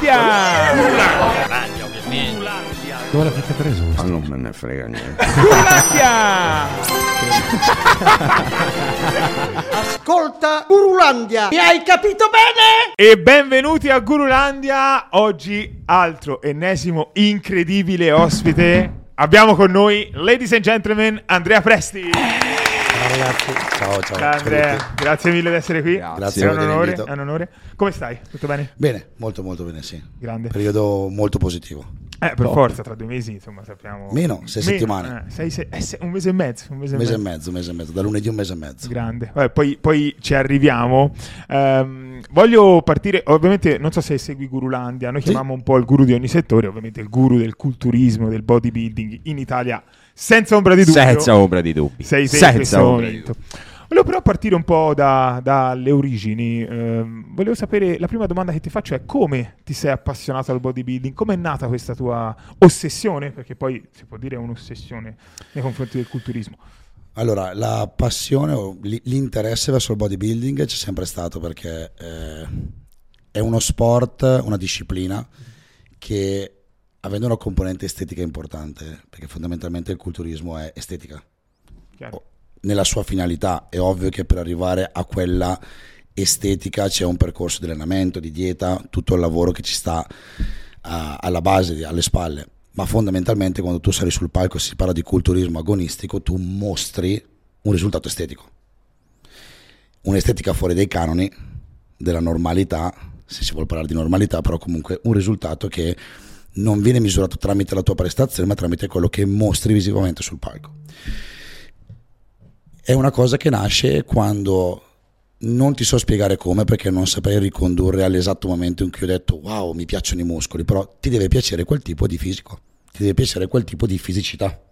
Gurulandia! Gurulandia, ovviamente. Dove l'avete preso? Ma non me ne frega niente. Gurulandia! Ascolta Urulandia, mi hai capito bene? E benvenuti a Gurulandia. Oggi altro ennesimo incredibile ospite. Abbiamo con noi, ladies and gentlemen, Andrea Presti. Ciao ragazzi. Ciao, ciao. Andrea, grazie mille di essere qui. Grazie è a un onore, è un onore. Come stai? Tutto bene? Bene, molto molto bene, sì. Grande. Periodo molto positivo. Eh, per forza, tra due mesi, insomma, sappiamo. Meno, sei settimane. eh, sei- sei- eh, sei- un mese e mezzo. Un mese, e mezzo, un mese e mezzo, da lunedì un mese e mezzo. Grande. Vabbè, poi, poi ci arriviamo. Ehm, voglio partire, ovviamente, non so se segui Gurulandia, noi Sì. chiamiamo un po' il guru di ogni settore, ovviamente il guru del culturismo, del bodybuilding in Italia, senza ombra di dubbio. Senza ombra di dubbi. Sei te in questo Senza ombra di momento. dubbi. Volevo però partire un po' da- dalle origini. Ehm, volevo sapere, la prima domanda che ti faccio è come ti sei appassionato al bodybuilding? Come è nata questa tua ossessione? Perché poi si può dire è un'ossessione nei confronti del culturismo. Allora, la passione o l'interesse verso il bodybuilding c'è sempre stato perché eh, è uno sport, una disciplina che avendo una componente estetica importante, perché fondamentalmente il culturismo è estetica. Chiaro? nella sua finalità. È ovvio che per arrivare a quella estetica c'è un percorso di allenamento, di dieta, tutto il lavoro che ci sta a- alla base, alle spalle. Ma fondamentalmente quando tu sali sul palco e si parla di culturismo agonistico, tu mostri un risultato estetico. Un'estetica fuori dai canoni della normalità, se si vuole parlare di normalità, però comunque un risultato che non viene misurato tramite la tua prestazione, ma tramite quello che mostri visivamente sul palco. È una cosa che nasce quando non ti so spiegare come perché non saprei ricondurre all'esatto momento in cui ho detto wow mi piacciono i muscoli però ti deve piacere quel tipo di fisico ti deve piacere quel tipo di fisicità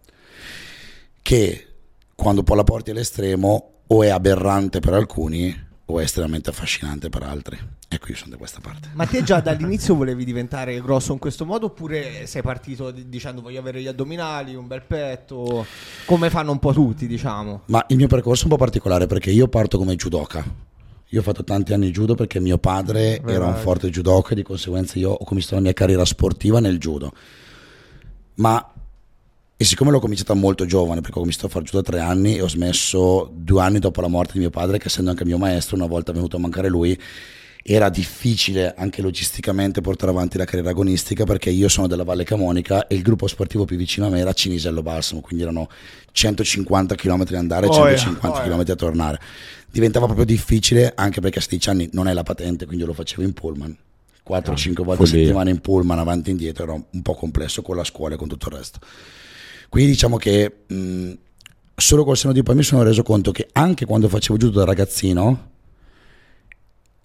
che quando poi la porti all'estremo o è aberrante per alcuni o è estremamente affascinante per altri ecco io sono da questa parte Ma te già dall'inizio volevi diventare grosso in questo modo oppure sei partito di- dicendo voglio avere gli addominali, un bel petto, come fanno un po' tutti diciamo? Ma il mio percorso è un po' particolare perché io parto come judoka. Io ho fatto tanti anni judo perché mio padre Beh, era un forte judoka e di conseguenza io ho cominciato la mia carriera sportiva nel judo. Ma e siccome l'ho cominciata molto giovane, perché ho cominciato a fare judo a tre anni e ho smesso due anni dopo la morte di mio padre, che essendo anche mio maestro, una volta venuto a mancare lui, era difficile anche logisticamente portare avanti la carriera agonistica perché io sono della Valle Camonica e il gruppo sportivo più vicino a me era Cinisello Balsamo, quindi erano 150 km andare e Oh, yeah. 150 Oh, km a tornare. Diventava proprio difficile anche perché a 16 anni non è la patente, quindi io lo facevo in pullman. 4-5 volte a settimana in pullman avanti e indietro era un po' complesso con la scuola e con tutto il resto. Quindi diciamo che mh, solo col seno di poi mi sono reso conto che anche quando facevo judo da ragazzino,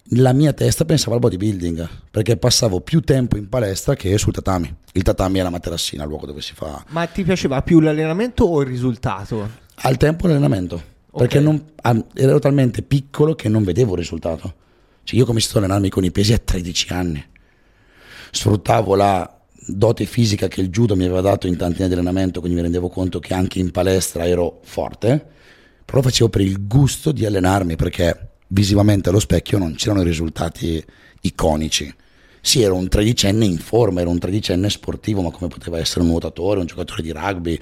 la mia testa pensava al bodybuilding, perché passavo più tempo in palestra che sul tatami. Il tatami è la materassina, il luogo dove si fa Ma ti piaceva più l'allenamento o il risultato? al tempo l'allenamento, perché non- ero talmente piccolo che non vedevo il risultato. Cioè io ho cominciato ad allenarmi con i pesi a 13 anni. Sfruttavo la dote fisica che il judo mi aveva dato in tanti anni di allenamento, quindi mi rendevo conto che anche in palestra ero forte, però lo facevo per il gusto di allenarmi, perché visivamente allo specchio non c'erano i risultati iconici. Sì, ero un tredicenne in forma, ero un tredicenne sportivo, ma come poteva essere un nuotatore, un giocatore di rugby,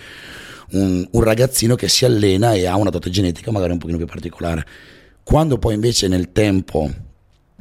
un, un ragazzino che si allena e ha una dote genetica magari un pochino più particolare. Quando poi invece nel tempo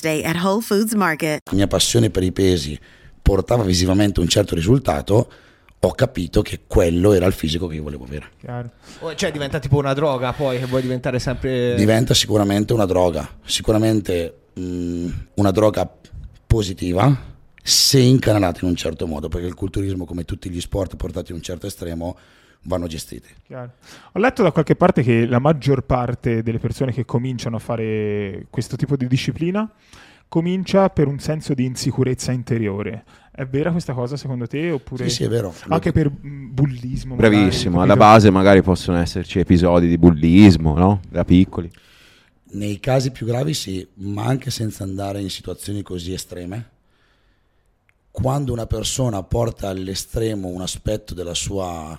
Day at Whole Foods Market. la mia passione per i pesi portava visivamente un certo risultato, ho capito che quello era il fisico che io volevo avere. Chiaro. O- Cioè diventa tipo una droga poi che vuoi diventare sempre... Diventa sicuramente una droga, sicuramente mh, una droga positiva se incanalata in un certo modo, perché il culturismo, come tutti gli sport portati a un certo estremo, vanno gestiti. Chiaro. Ho letto da qualche parte che la maggior parte delle persone che cominciano a fare questo tipo di disciplina comincia per un senso di insicurezza interiore. È vera questa cosa secondo te? Oppure Sì, sì, è vero. anche per bullismo? magari, Bravissimo, alla capito? base magari possono esserci episodi di bullismo, no? Da piccoli. Nei casi più gravi sì, ma anche senza andare in situazioni così estreme. Quando una persona porta all'estremo un aspetto della sua,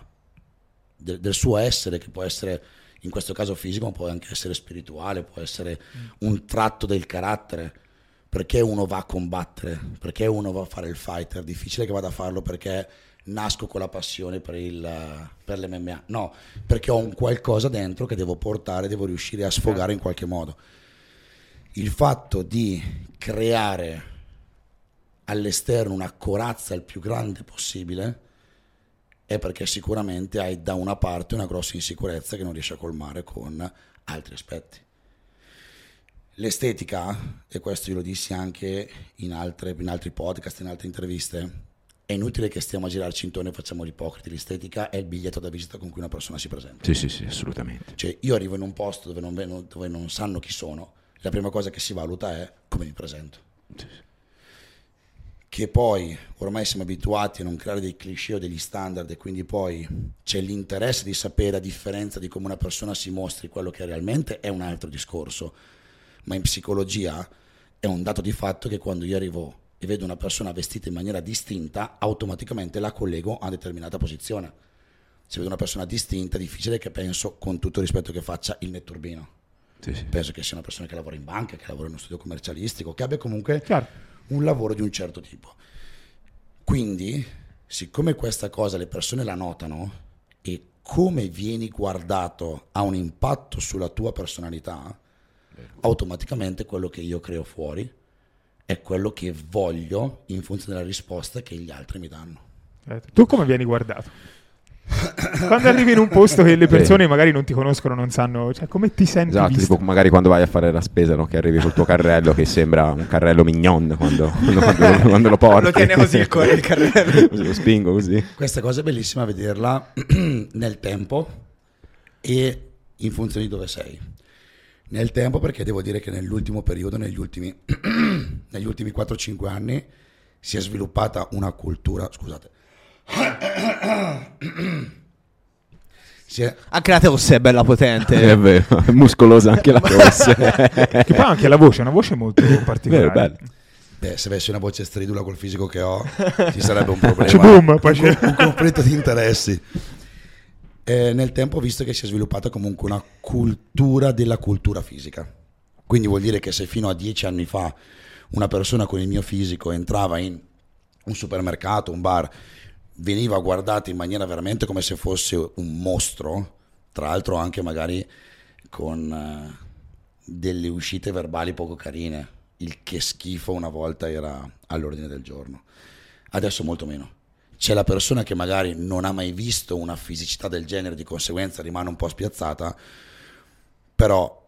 del, del suo essere, che può essere in questo caso fisico, ma può anche essere spirituale, può essere un tratto del carattere, perché uno va a combattere, perché uno va a fare il fighter, difficile che vada a farlo perché nasco con la passione per, il, per l'MMA, no, perché ho un qualcosa dentro che devo portare, devo riuscire a sfogare in qualche modo. Il fatto di creare all'esterno una corazza il più grande possibile è perché sicuramente hai da una parte una grossa insicurezza che non riesci a colmare con altri aspetti. L'estetica, e questo io lo dissi anche in, altre- in altri podcast, in altre interviste, è inutile che stiamo a girarci intorno e facciamo gli ipocriti. L'estetica è il biglietto da visita con cui una persona si presenta. Sì, sì, sì, assolutamente. Cioè, io arrivo in un posto dove non, dove non sanno chi sono, la prima cosa che si valuta è come mi presento. Che poi ormai siamo abituati a non creare dei cliché o degli standard e quindi poi c'è l'interesse di sapere a differenza di come una persona si mostri quello che realmente è un altro discorso. Ma in psicologia è un dato di fatto che quando io arrivo e vedo una persona vestita in maniera distinta, automaticamente la collego a una determinata posizione. Se vedo una persona distinta è difficile che penso, con tutto il rispetto che faccia, il netturbino. Sì, sì. Penso che sia una persona che lavora in banca, che lavora in uno studio commercialistico, che abbia comunque Chiaro. Un lavoro di un certo tipo. Quindi, siccome questa cosa le persone la notano e come vieni guardato ha un impatto sulla tua personalità, automaticamente quello che io creo fuori è quello che voglio in funzione della risposta che gli altri mi danno. Eh, Tu come vieni guardato? Quando arrivi in un posto che le persone magari non ti conoscono, non sanno, cioè come ti senti Esatto, visto? tipo magari quando vai a fare la spesa, no? che arrivi col tuo carrello che sembra un carrello mignon quando, quando- quando- quando lo porti. Lo tiene così il, cor- il carrello. Lo spingo così. Questa cosa è bellissima vederla nel tempo e in funzione di dove sei. Nel tempo perché devo dire che nell'ultimo periodo, negli ultimi, negli ultimi 4-5 anni, si è sviluppata una cultura, scusate, è, Anche la tosse è bella potente. È vero, è muscolosa anche la tosse. Che poi anche la voce, è una voce molto particolare. Vero, bello. beh, se avessi una voce stridula col fisico che ho, ci sarebbe un problema. C'è boom, poi un, c'è- un conflitto di interessi. Eh, nel tempo ho visto che si è sviluppata comunque una cultura della cultura fisica. Quindi vuol dire che se fino a dieci anni fa una persona con il mio fisico entrava in un supermercato, un bar, veniva guardata in maniera veramente come se fosse un mostro, tra l'altro anche magari con eh, delle uscite verbali poco carine, il che schifo una volta era all'ordine del giorno. Adesso molto meno. C'è la persona che magari non ha mai visto una fisicità del genere, di conseguenza rimane un po' spiazzata, però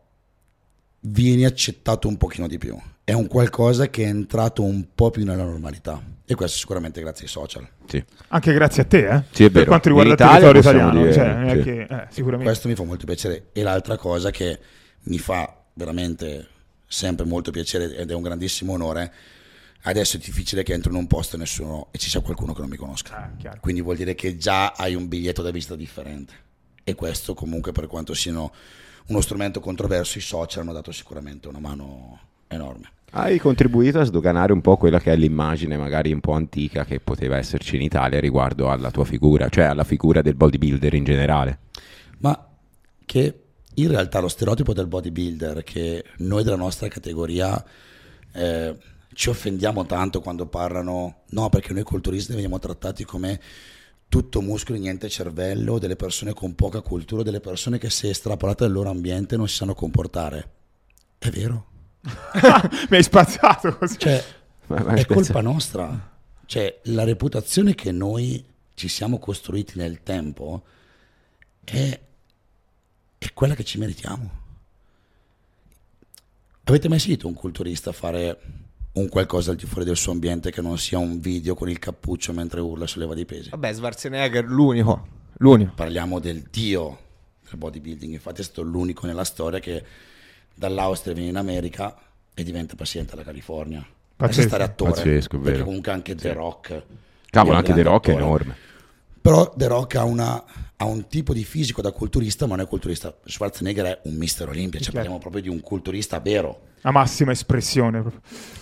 vieni accettato un pochino di più. È un qualcosa che è entrato un po' più nella normalità. E questo sicuramente grazie ai social. Sì. Anche grazie a te, eh? Sì, Per quanto riguarda il territorio italiano, dire, cioè, sì. che, eh, sicuramente. Questo mi fa molto piacere. E l'altra cosa che mi fa veramente sempre molto piacere ed è un grandissimo onore, adesso è difficile che entro in un posto e nessuno e ci sia qualcuno che non mi conosca. Ah. Quindi vuol dire che già hai un biglietto da visita differente. E questo comunque per quanto siano uno strumento controverso, i social hanno dato sicuramente una mano enorme. Hai contribuito a sdoganare un po' quella che è l'immagine magari un po' antica che poteva esserci in Italia riguardo alla tua figura, cioè alla figura del bodybuilder in generale. ma che in realtà lo stereotipo del bodybuilder che noi della nostra categoria eh, ci offendiamo tanto quando parlano no perché noi culturisti veniamo trattati come tutto muscoli niente cervello delle persone con poca cultura delle persone che se estrapolate dal loro ambiente non si sanno comportare è vero Mi hai spazzato così. cioè Ma- ma è spezza- colpa nostra. Cioè, la reputazione che noi ci siamo costruiti nel tempo è, è quella che ci meritiamo. Avete mai sentito un culturista fare un qualcosa al di fuori del suo ambiente che non sia un video con il cappuccio mentre urla e solleva dei pesi? Vabbè, Schwarzenegger, l'unico. L'unico. Parliamo del dio del bodybuilding, infatti è stato l'unico nella storia che dall'Austria viene in America e diventa presidente della California. Pazzesco. Stare attore. Pazzesco, è perché vero. comunque anche The Rock. Cavolo, è anche The Rock è attore. enorme. Però The Rock ha, una- ha un tipo di fisico da culturista, ma non è culturista. Schwarzenegger è un mister Olympia, cioè Certo. parliamo proprio di un culturista vero. A massima espressione.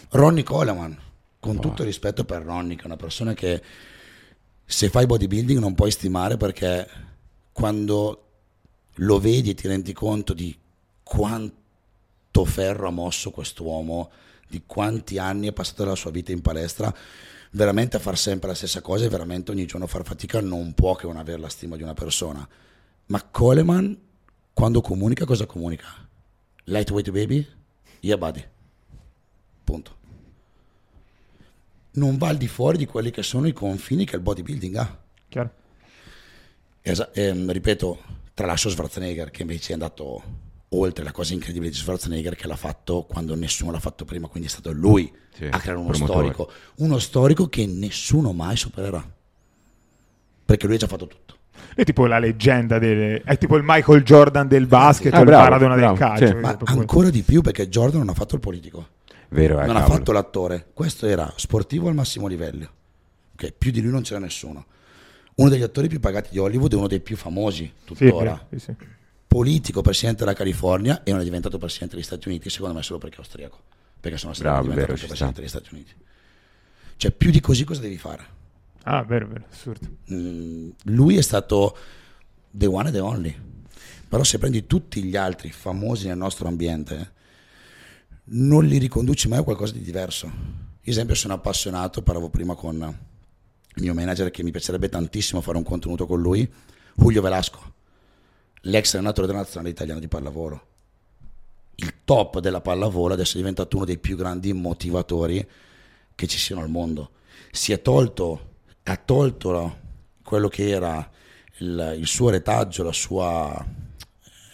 Ronnie Coleman, con tutto il rispetto per Ronnie, che è una persona che se fai bodybuilding non puoi stimare perché quando lo vedi e ti rendi conto di quanto ferro ha mosso quest'uomo, di quanti anni è passato della sua vita in palestra, veramente a far sempre la stessa cosa e veramente ogni giorno far fatica non può che non avere la stima di una persona. Ma Coleman, quando comunica, cosa comunica? Lightweight baby? Yeah buddy. Punto. Non va al di fuori di quelli che sono i confini che il bodybuilding ha. Chiaro? Esa- ehm, ripeto, tralascio Schwarzenegger che invece è andato oltre la cosa incredibile di Schwarzenegger che l'ha fatto quando nessuno l'ha fatto prima, quindi è stato lui Sì, a creare uno promotore. storico, uno storico che nessuno mai supererà. Perché lui ha già fatto tutto. È tipo la leggenda, delle- è tipo il Michael Jordan del basket Ah, o il bravo, Maradona bravo, del calcio. sì. Ma ancora di più perché Jordan non ha fatto il politico. Vero, eh, non ha cavolo. fatto l'attore, questo era sportivo al massimo livello. Ok, Più di lui non c'era nessuno. Uno degli attori più pagati di Hollywood e uno dei più famosi Sì, tuttora. sì, sì. Politico, presidente della California e non è diventato presidente degli Stati Uniti, secondo me solo perché è austriaco. Perché sono stato Bravo, diventato vero, presidente degli Stati Uniti. Cioè, più di così cosa devi fare? Ah, vero, vero, assurdo. Mm, lui è stato the one and the only. Però se prendi tutti gli altri famosi nel nostro ambiente, non li riconduci mai a qualcosa di diverso. Io, esempio, sono appassionato, parlavo prima con il mio manager che mi piacerebbe tantissimo fare un contenuto con lui, Julio Velasco, l'ex allenatore della nazionale italiana di pallavolo. Il top della pallavolo adesso è diventato uno dei più grandi motivatori che ci siano al mondo. Si è tolto, ha tolto quello che era il, il suo retaggio, la sua,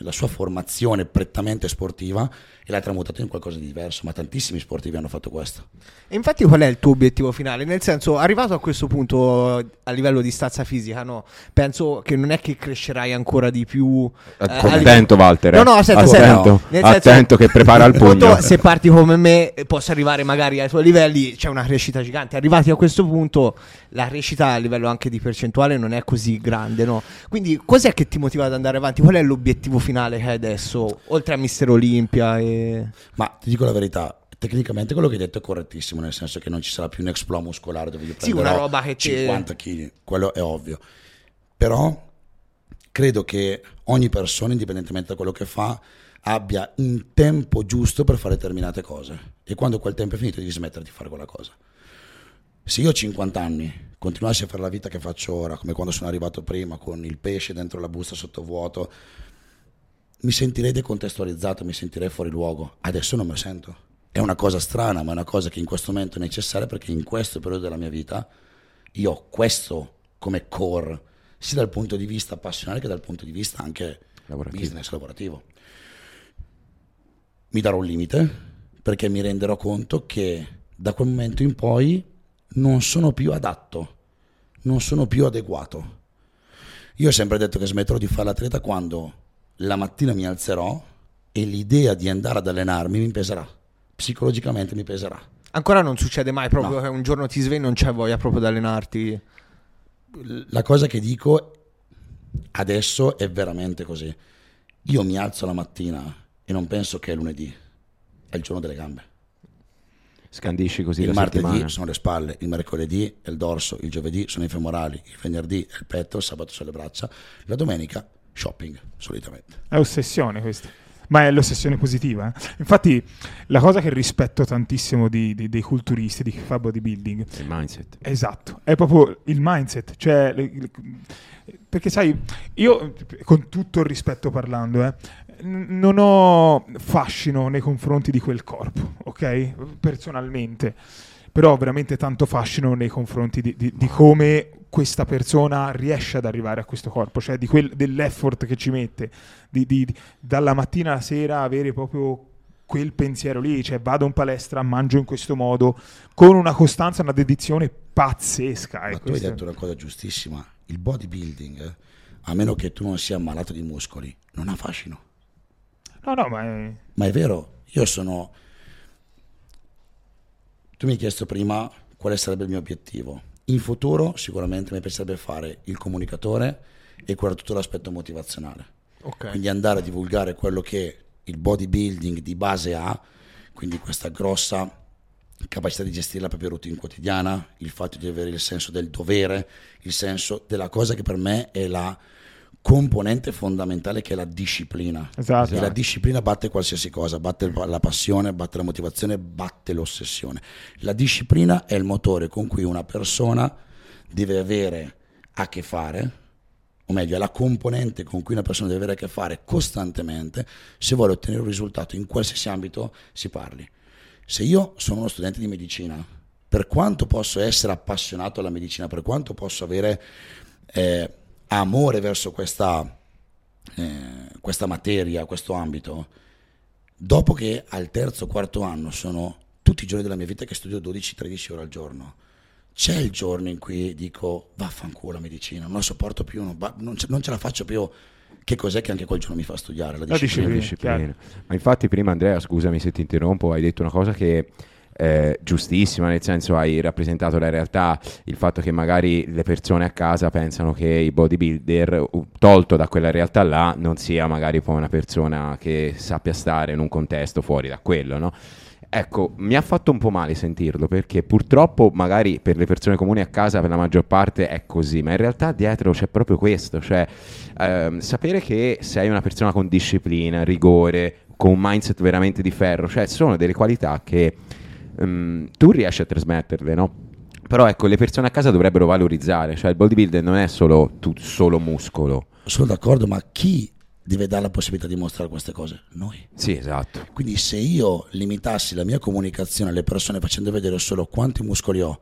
la sua formazione prettamente sportiva e l'ha tramutato in qualcosa di diverso, ma tantissimi sportivi hanno fatto questo. E infatti qual è il tuo obiettivo finale? Nel senso, arrivato a questo punto a livello di stazza fisica, no? Penso che non è che crescerai ancora di più. eh, livello- Walter. eh. No, no, aspetta, attento, aspetta, no. Attento che prepara il pugno. Conto, se parti come me, posso arrivare magari ai tuoi livelli. C'è una crescita gigante. Arrivati a questo punto, la crescita a livello anche di percentuale non è così grande, no? Quindi, cos'è che ti motiva ad andare avanti? Qual è l'obiettivo finale che hai adesso? Oltre a Mister Olimpia e. Ma ti dico la verità, tecnicamente quello che hai detto è correttissimo, nel senso che non ci sarà più un exploit muscolare dove io Sì, una roba che ti- 50 kg, quello è ovvio. Però credo che ogni persona, indipendentemente da quello che fa, abbia un tempo giusto per fare determinate cose. E quando quel tempo è finito devi smettere di fare quella cosa. Se io ho 50 anni continuassi a fare la vita che faccio ora, come quando sono arrivato prima, con il pesce dentro la busta sottovuoto, mi sentirei decontestualizzato, mi sentirei fuori luogo. Adesso non me lo sento. È una cosa strana, ma è una cosa che in questo momento è necessaria perché in questo periodo della mia vita io ho questo come core, sia dal punto di vista passionale che dal punto di vista anche Lavorativo. business lavorativo. Mi darò un limite perché mi renderò conto che da quel momento in poi non sono più adatto, non sono più adeguato. Io ho sempre detto che smetterò di fare l'atleta quando la mattina mi alzerò e l'idea di andare ad allenarmi mi peserà, psicologicamente mi peserà. Ancora non succede mai proprio No. che un giorno ti svegli e non c'è voglia proprio di allenarti. La cosa che dico adesso è veramente così. Io mi alzo la mattina e non penso che è lunedì, è il giorno delle gambe. Scandisci così il la martedì settimana. sono le spalle, il mercoledì è il dorso, il giovedì sono i femorali, il venerdì è il petto, il sabato sono le braccia, la domenica shopping solitamente. È ossessione questa. Ma è l'ossessione positiva. eh. Infatti, la cosa che rispetto tantissimo di- di- dei culturisti, di chi fa bodybuilding, Il mindset. Esatto, è proprio il mindset, cioè, le- le- perché sai, io con tutto il rispetto parlando, eh, n- non ho fascino nei confronti di quel corpo, ok? Personalmente, però ho veramente tanto fascino nei confronti di, di- di come questa persona riesce ad arrivare a questo corpo, cioè di quel- dell'effort che ci mette, di, di- di- dalla mattina alla sera avere proprio quel pensiero lì, cioè vado in palestra, mangio in questo modo, con una costanza, una dedizione pazzesca. Ma eh, tu hai detto una cosa giustissima, il bodybuilding, eh, a meno che tu non sia ammalato di muscoli, non ha fascino. No, no, ma è... Ma è vero, io sono Tu mi hai chiesto prima quale sarebbe il mio obiettivo. In futuro sicuramente mi piacerebbe fare il comunicatore e curare tutto l'aspetto motivazionale. Ok. Quindi andare a divulgare quello che il bodybuilding di base ha, quindi questa grossa capacità di gestire la propria routine quotidiana, il fatto di avere il senso del dovere, il senso della cosa che per me è la componente fondamentale che è la disciplina. Esatto. E la disciplina batte qualsiasi cosa, batte la passione, batte la motivazione, batte l'ossessione. La disciplina è il motore con cui una persona deve avere a che fare, o meglio, è la componente con cui una persona deve avere a che fare costantemente se vuole ottenere un risultato in qualsiasi ambito si parli. Se io sono uno studente di medicina, per quanto posso essere appassionato alla medicina, per quanto posso avere eh, amore verso questa, eh, questa materia, questo ambito, dopo che al terzo o quarto anno sono tutti i giorni della mia vita che studio 12-13 ore al giorno, c'è il giorno in cui dico vaffanculo la medicina, non la sopporto più, non, non ce, non ce la faccio più. Che cos'è che anche quel giorno mi fa studiare? La La disciplina. disciplina. disciplina. Ma infatti prima Andrea, scusami se ti interrompo, hai detto una cosa che è giustissima, nel senso hai rappresentato la realtà, il fatto che magari le persone a casa pensano che il bodybuilder, tolto da quella realtà là, non sia magari poi una persona che sappia stare in un contesto fuori da quello, no? Ecco, mi ha fatto un po' male sentirlo perché purtroppo magari per le persone comuni a casa per la maggior parte è così, ma in realtà dietro c'è proprio questo, cioè ehm, sapere che sei una persona con disciplina, rigore, con un mindset veramente di ferro, cioè sono delle qualità che ehm, tu riesci a trasmetterle, no? Però ecco, le persone a casa dovrebbero valorizzare, cioè il bodybuilder non è solo, tu, solo muscolo. Sono d'accordo, ma chi deve dare la possibilità di mostrare queste cose? Noi. Sì, esatto. Quindi se io limitassi la mia comunicazione alle persone facendo vedere solo quanti muscoli ho,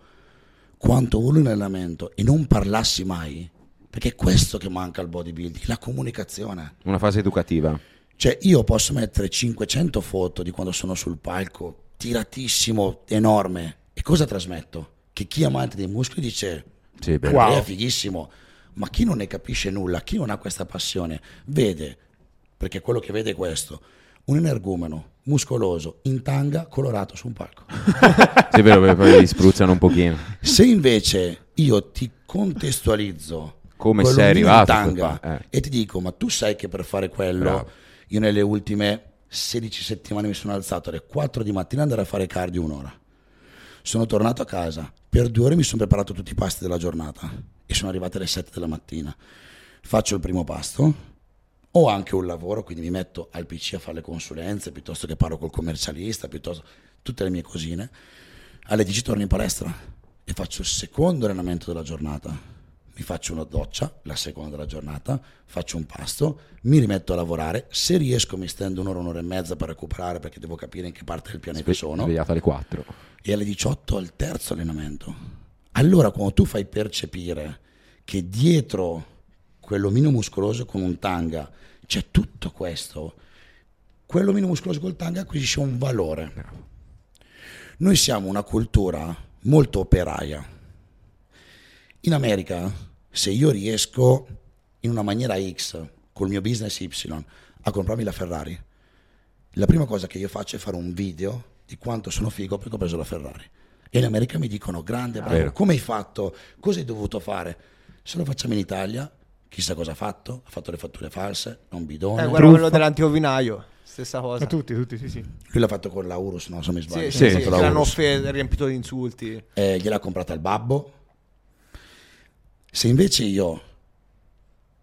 quanto urlo in allenamento e non parlassi mai, perché è questo che manca al bodybuilding, la comunicazione. Una fase educativa. Cioè io posso mettere 500 foto di quando sono sul palco, tiratissimo, enorme, e cosa trasmetto? Che chi è amante dei muscoli dice, Sì, beh. Wow. è fighissimo, ma chi non ne capisce nulla, chi non ha questa passione, vede, perché quello che vede è questo, un energumeno muscoloso in tanga colorato su un palco. Sì, è vero, perché poi li spruzzano un pochino. Se invece io ti contestualizzo Come sei in arrivato a tanga eh. e ti dico, ma tu sai che per fare quello, Bravo. io nelle ultime 16 settimane mi sono alzato alle 4 di mattina andare a fare cardio un'ora. Sono tornato a casa, per due ore mi sono preparato tutti i pasti della giornata e sono arrivato alle 7 della mattina. Faccio il primo pasto, ho anche un lavoro, quindi mi metto al PC a fare le consulenze, piuttosto che parlo col commercialista, piuttosto tutte le mie cosine. Alle 10 torno in palestra e faccio il secondo allenamento della giornata. Mi faccio una doccia, la seconda della giornata, faccio un pasto, mi rimetto a lavorare. Se riesco mi stendo un'ora, un'ora e mezza per recuperare perché devo capire in che parte del pianeta sono Svegliato alle 4. e alle 18 al terzo allenamento. Allora quando tu fai percepire che dietro quell'omino muscoloso con un tanga c'è tutto questo, quell'omino muscoloso col tanga acquisisce un valore. Noi siamo una cultura molto operaia. In America, se io riesco in una maniera X, col mio business Y, a comprarmi la Ferrari, la prima cosa che io faccio è fare un video di quanto sono figo perché ho preso la Ferrari. E in America mi dicono, grande, bravo, Vero. come hai fatto? Cosa hai dovuto fare? Se lo facciamo in Italia, chissà cosa ha fatto, ha fatto le fatture false, non bidone. Eh, guarda quello dell'antiovinaio. Stessa cosa. Ma tutti, tutti, sì, sì. Lui l'ha fatto con l'Aurus, no, se non mi sbaglio. Sì, Sì, sì, l'hanno riempito di insulti. Eh, gliel'ha comprata il babbo. Se invece io,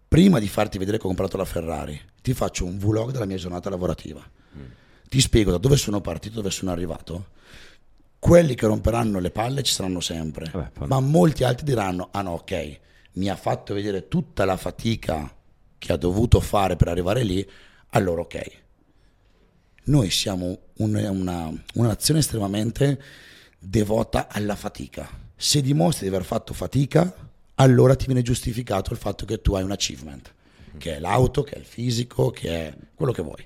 prima di farti vedere che ho comprato la Ferrari, ti faccio un vlog della mia giornata lavorativa, ti spiego da dove sono partito, dove sono arrivato, quelli che romperanno le palle ci saranno sempre, Vabbè, ma molti altri diranno, ah no, ok, mi ha fatto vedere tutta la fatica che ha dovuto fare per arrivare lì, allora ok. Noi siamo un- una, una nazione estremamente devota alla fatica. Se dimostri di aver fatto fatica, allora ti viene giustificato il fatto che tu hai un achievement, che è l'auto, che è il fisico, che è quello che vuoi.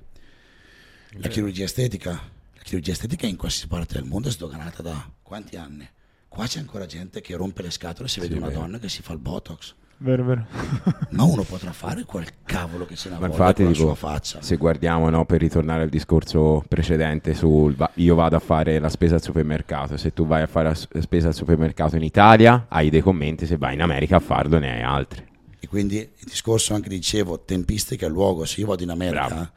La chirurgia estetica, la chirurgia estetica in qualsiasi parte del mondo è sdoganata da quanti anni? Qua c'è ancora gente che rompe le scatole se vede una donna che si fa il botox. Vero, vero. ma uno potrà fare quel cavolo che se ne voglia infatti, con la dico, sua faccia. se guardiamo, no, per ritornare al discorso precedente sul va- io vado a fare la spesa al supermercato, se tu vai a fare la spesa al supermercato in Italia, hai dei commenti, se vai in America a farlo ne hai altri. E quindi il discorso anche dicevo, tempistica e luogo, se io vado in America Bravo.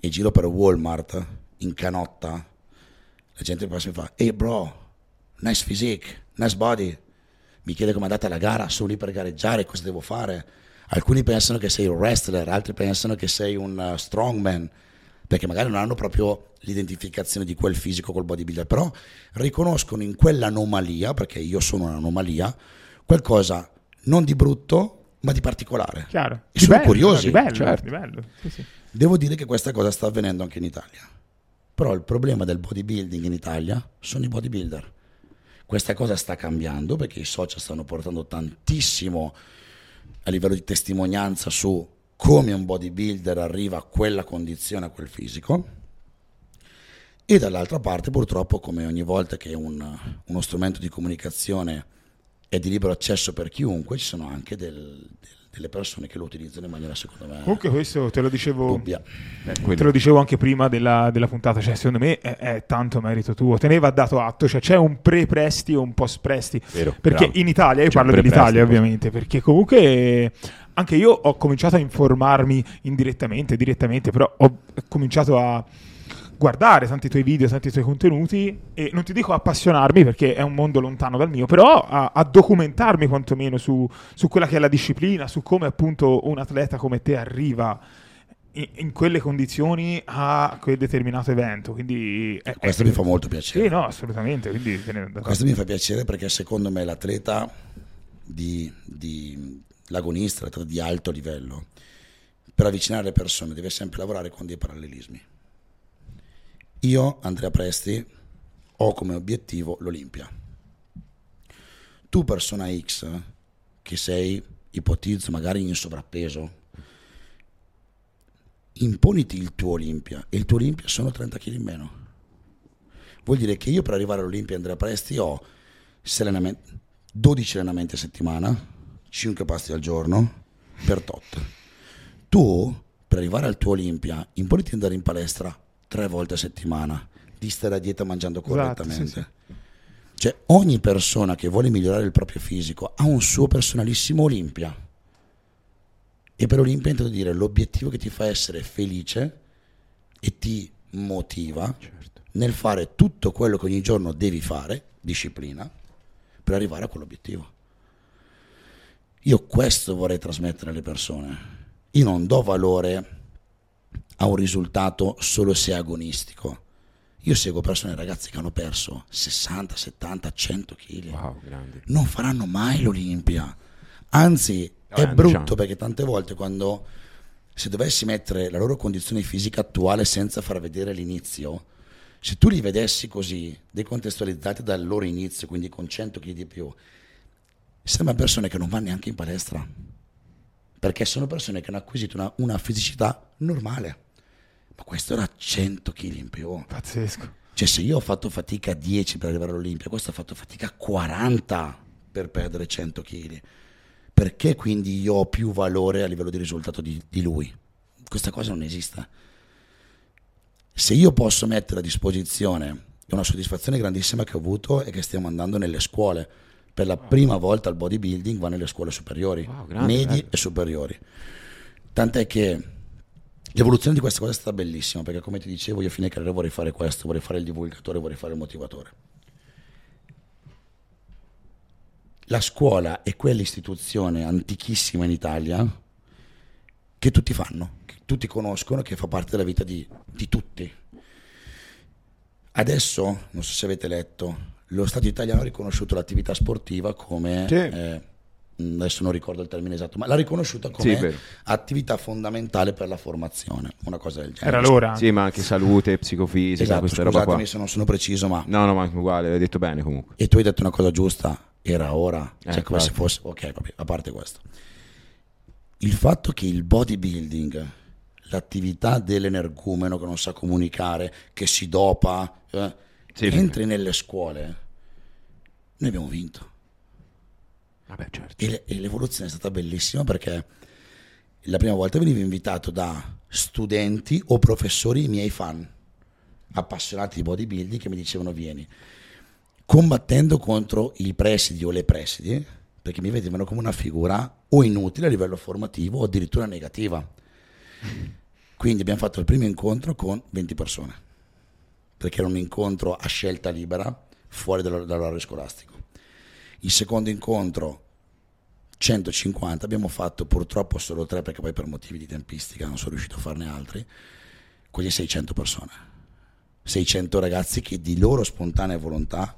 e giro per Walmart in canotta, la gente passa e fa, hey bro, nice physique, nice body, mi chiede come è andata la gara, sono lì per gareggiare, cosa devo fare? Alcuni pensano che sei un wrestler, altri pensano che sei un uh, strongman, perché magari non hanno proprio l'identificazione di quel fisico col bodybuilder, però riconoscono in quell'anomalia, perché io sono un'anomalia, qualcosa non di brutto, ma di particolare. Chiaro. E Di sono bello, curiosi, Di bello, certo. di bello. Sì, sì. Devo dire che questa cosa sta avvenendo anche in Italia. Però il problema del bodybuilding in Italia sono i bodybuilder. Questa cosa sta cambiando perché i social stanno portando tantissimo a livello di testimonianza su come un bodybuilder arriva a quella condizione, a quel fisico. E dall'altra parte, purtroppo, come ogni volta che un- uno strumento di comunicazione è di libero accesso per chiunque, ci sono anche del- del- delle persone che lo utilizzano in maniera, secondo me, Comunque questo te lo dicevo... dubbia. Te lo dicevo anche prima della, della puntata, cioè secondo me è, è tanto merito tuo, te ne va dato atto, cioè c'è un pre-presti e un post-presti, Vero, perché bravo. in Italia, io C'è parlo dell'Italia ovviamente, perché comunque anche io ho cominciato a informarmi indirettamente, direttamente, però ho cominciato a guardare tanti tuoi video, tanti tuoi contenuti e non ti dico appassionarmi perché è un mondo lontano dal mio, però a, a documentarmi quantomeno su, su quella che è la disciplina, su come appunto un atleta come te arriva in, in quelle condizioni a quel determinato evento. Quindi è- Questo è- mi fa molto piacere. Sì, no, assolutamente. Quindi Questo mi fa piacere perché secondo me l'atleta di, di l'agonista, l'atleta di alto livello, per avvicinare le persone deve sempre lavorare con dei parallelismi. Io, Andrea Presti, ho come obiettivo l'Olimpia. Tu, persona X, che sei, ipotizzo, magari in sovrappeso, imponiti il tuo Olimpia e il tuo Olimpia sono 30 kg in meno. Vuol dire che io per arrivare all'Olimpia Andrea Presti ho sei allenamenti- 12 allenamenti a settimana, 5 pasti al giorno, per tot. Tu per arrivare al tuo Olimpia imponiti di andare in palestra tre volte a settimana, di stare a dieta mangiando Esatto, correttamente. sì, Cioè ogni persona che vuole migliorare il proprio fisico ha un suo personalissimo Olimpia. E per Olimpia intendo dire l'obiettivo che ti fa essere felice e ti motiva nel fare tutto quello che ogni giorno devi fare, disciplina, per arrivare a quell'obiettivo. Io questo vorrei trasmettere alle persone. Io non do valore a un risultato solo se è agonistico. Io seguo persone, ragazzi, che hanno perso 60, 70, 100 kg Wow, grande. non faranno mai l'Olimpia. Anzi, è Vabbè, brutto diciamo. perché tante volte quando se dovessi mettere la loro condizione fisica attuale senza far vedere l'inizio, se tu li vedessi così, decontestualizzati dal loro inizio, quindi con 100 kg di più, sembra persone che non vanno neanche in palestra. Perché sono persone che hanno acquisito una, una fisicità normale. Ma questo era 100 kg in più. Pazzesco. Cioè, se io ho fatto fatica a 10 per arrivare all'Olimpia, questo ha fatto fatica a 40 per perdere 100 kg. Perché quindi io ho più valore a livello di risultato di, di lui? Questa cosa non esiste. Se io posso mettere a disposizione è una soddisfazione grandissima che ho avuto è che stiamo andando nelle scuole. Per la prima volta il bodybuilding va nelle scuole superiori, Wow, grande, medie bello. e superiori. Tant'è che l'evoluzione di questa cosa è stata bellissima, perché come ti dicevo io a fine carriera vorrei fare questo, vorrei fare il divulgatore, vorrei fare il motivatore. La scuola è quell'istituzione antichissima in Italia che tutti fanno, che tutti conoscono, che fa parte della vita di, di tutti. Adesso, non so se avete letto, lo Stato italiano ha riconosciuto l'attività sportiva come... Sì. eh, adesso non ricordo il termine esatto, ma l'ha riconosciuta come Sì, attività fondamentale per la formazione, una cosa del genere. Era l'ora. Sì, ma anche salute, psicofisica, Esatto, questa roba qua. scusatemi se non sono preciso, ma... No, no, ma uguale, hai detto bene comunque. E tu hai detto una cosa giusta, era ora, cioè Eh, come se fosse... Ok, vabbè, a parte questo. Il fatto che il bodybuilding, l'attività dell'energumeno che non sa comunicare, che si dopa, eh, Sì, entri nelle scuole, noi abbiamo vinto. Vabbè, certo. E, le- l'evoluzione è stata bellissima perché la prima volta venivo invitato da studenti o professori miei fan, appassionati di bodybuilding, che mi dicevano vieni, combattendo contro i presidi o le presidi, perché mi vedevano come una figura o inutile a livello formativo o addirittura negativa. Quindi abbiamo fatto il primo incontro con 20 persone, perché era un incontro a scelta libera fuori dall'orario scolastico. Il secondo incontro 150, abbiamo fatto purtroppo solo tre perché poi per motivi di tempistica non sono riuscito a farne altri, quasi 600 persone. 600 ragazzi che di loro spontanea volontà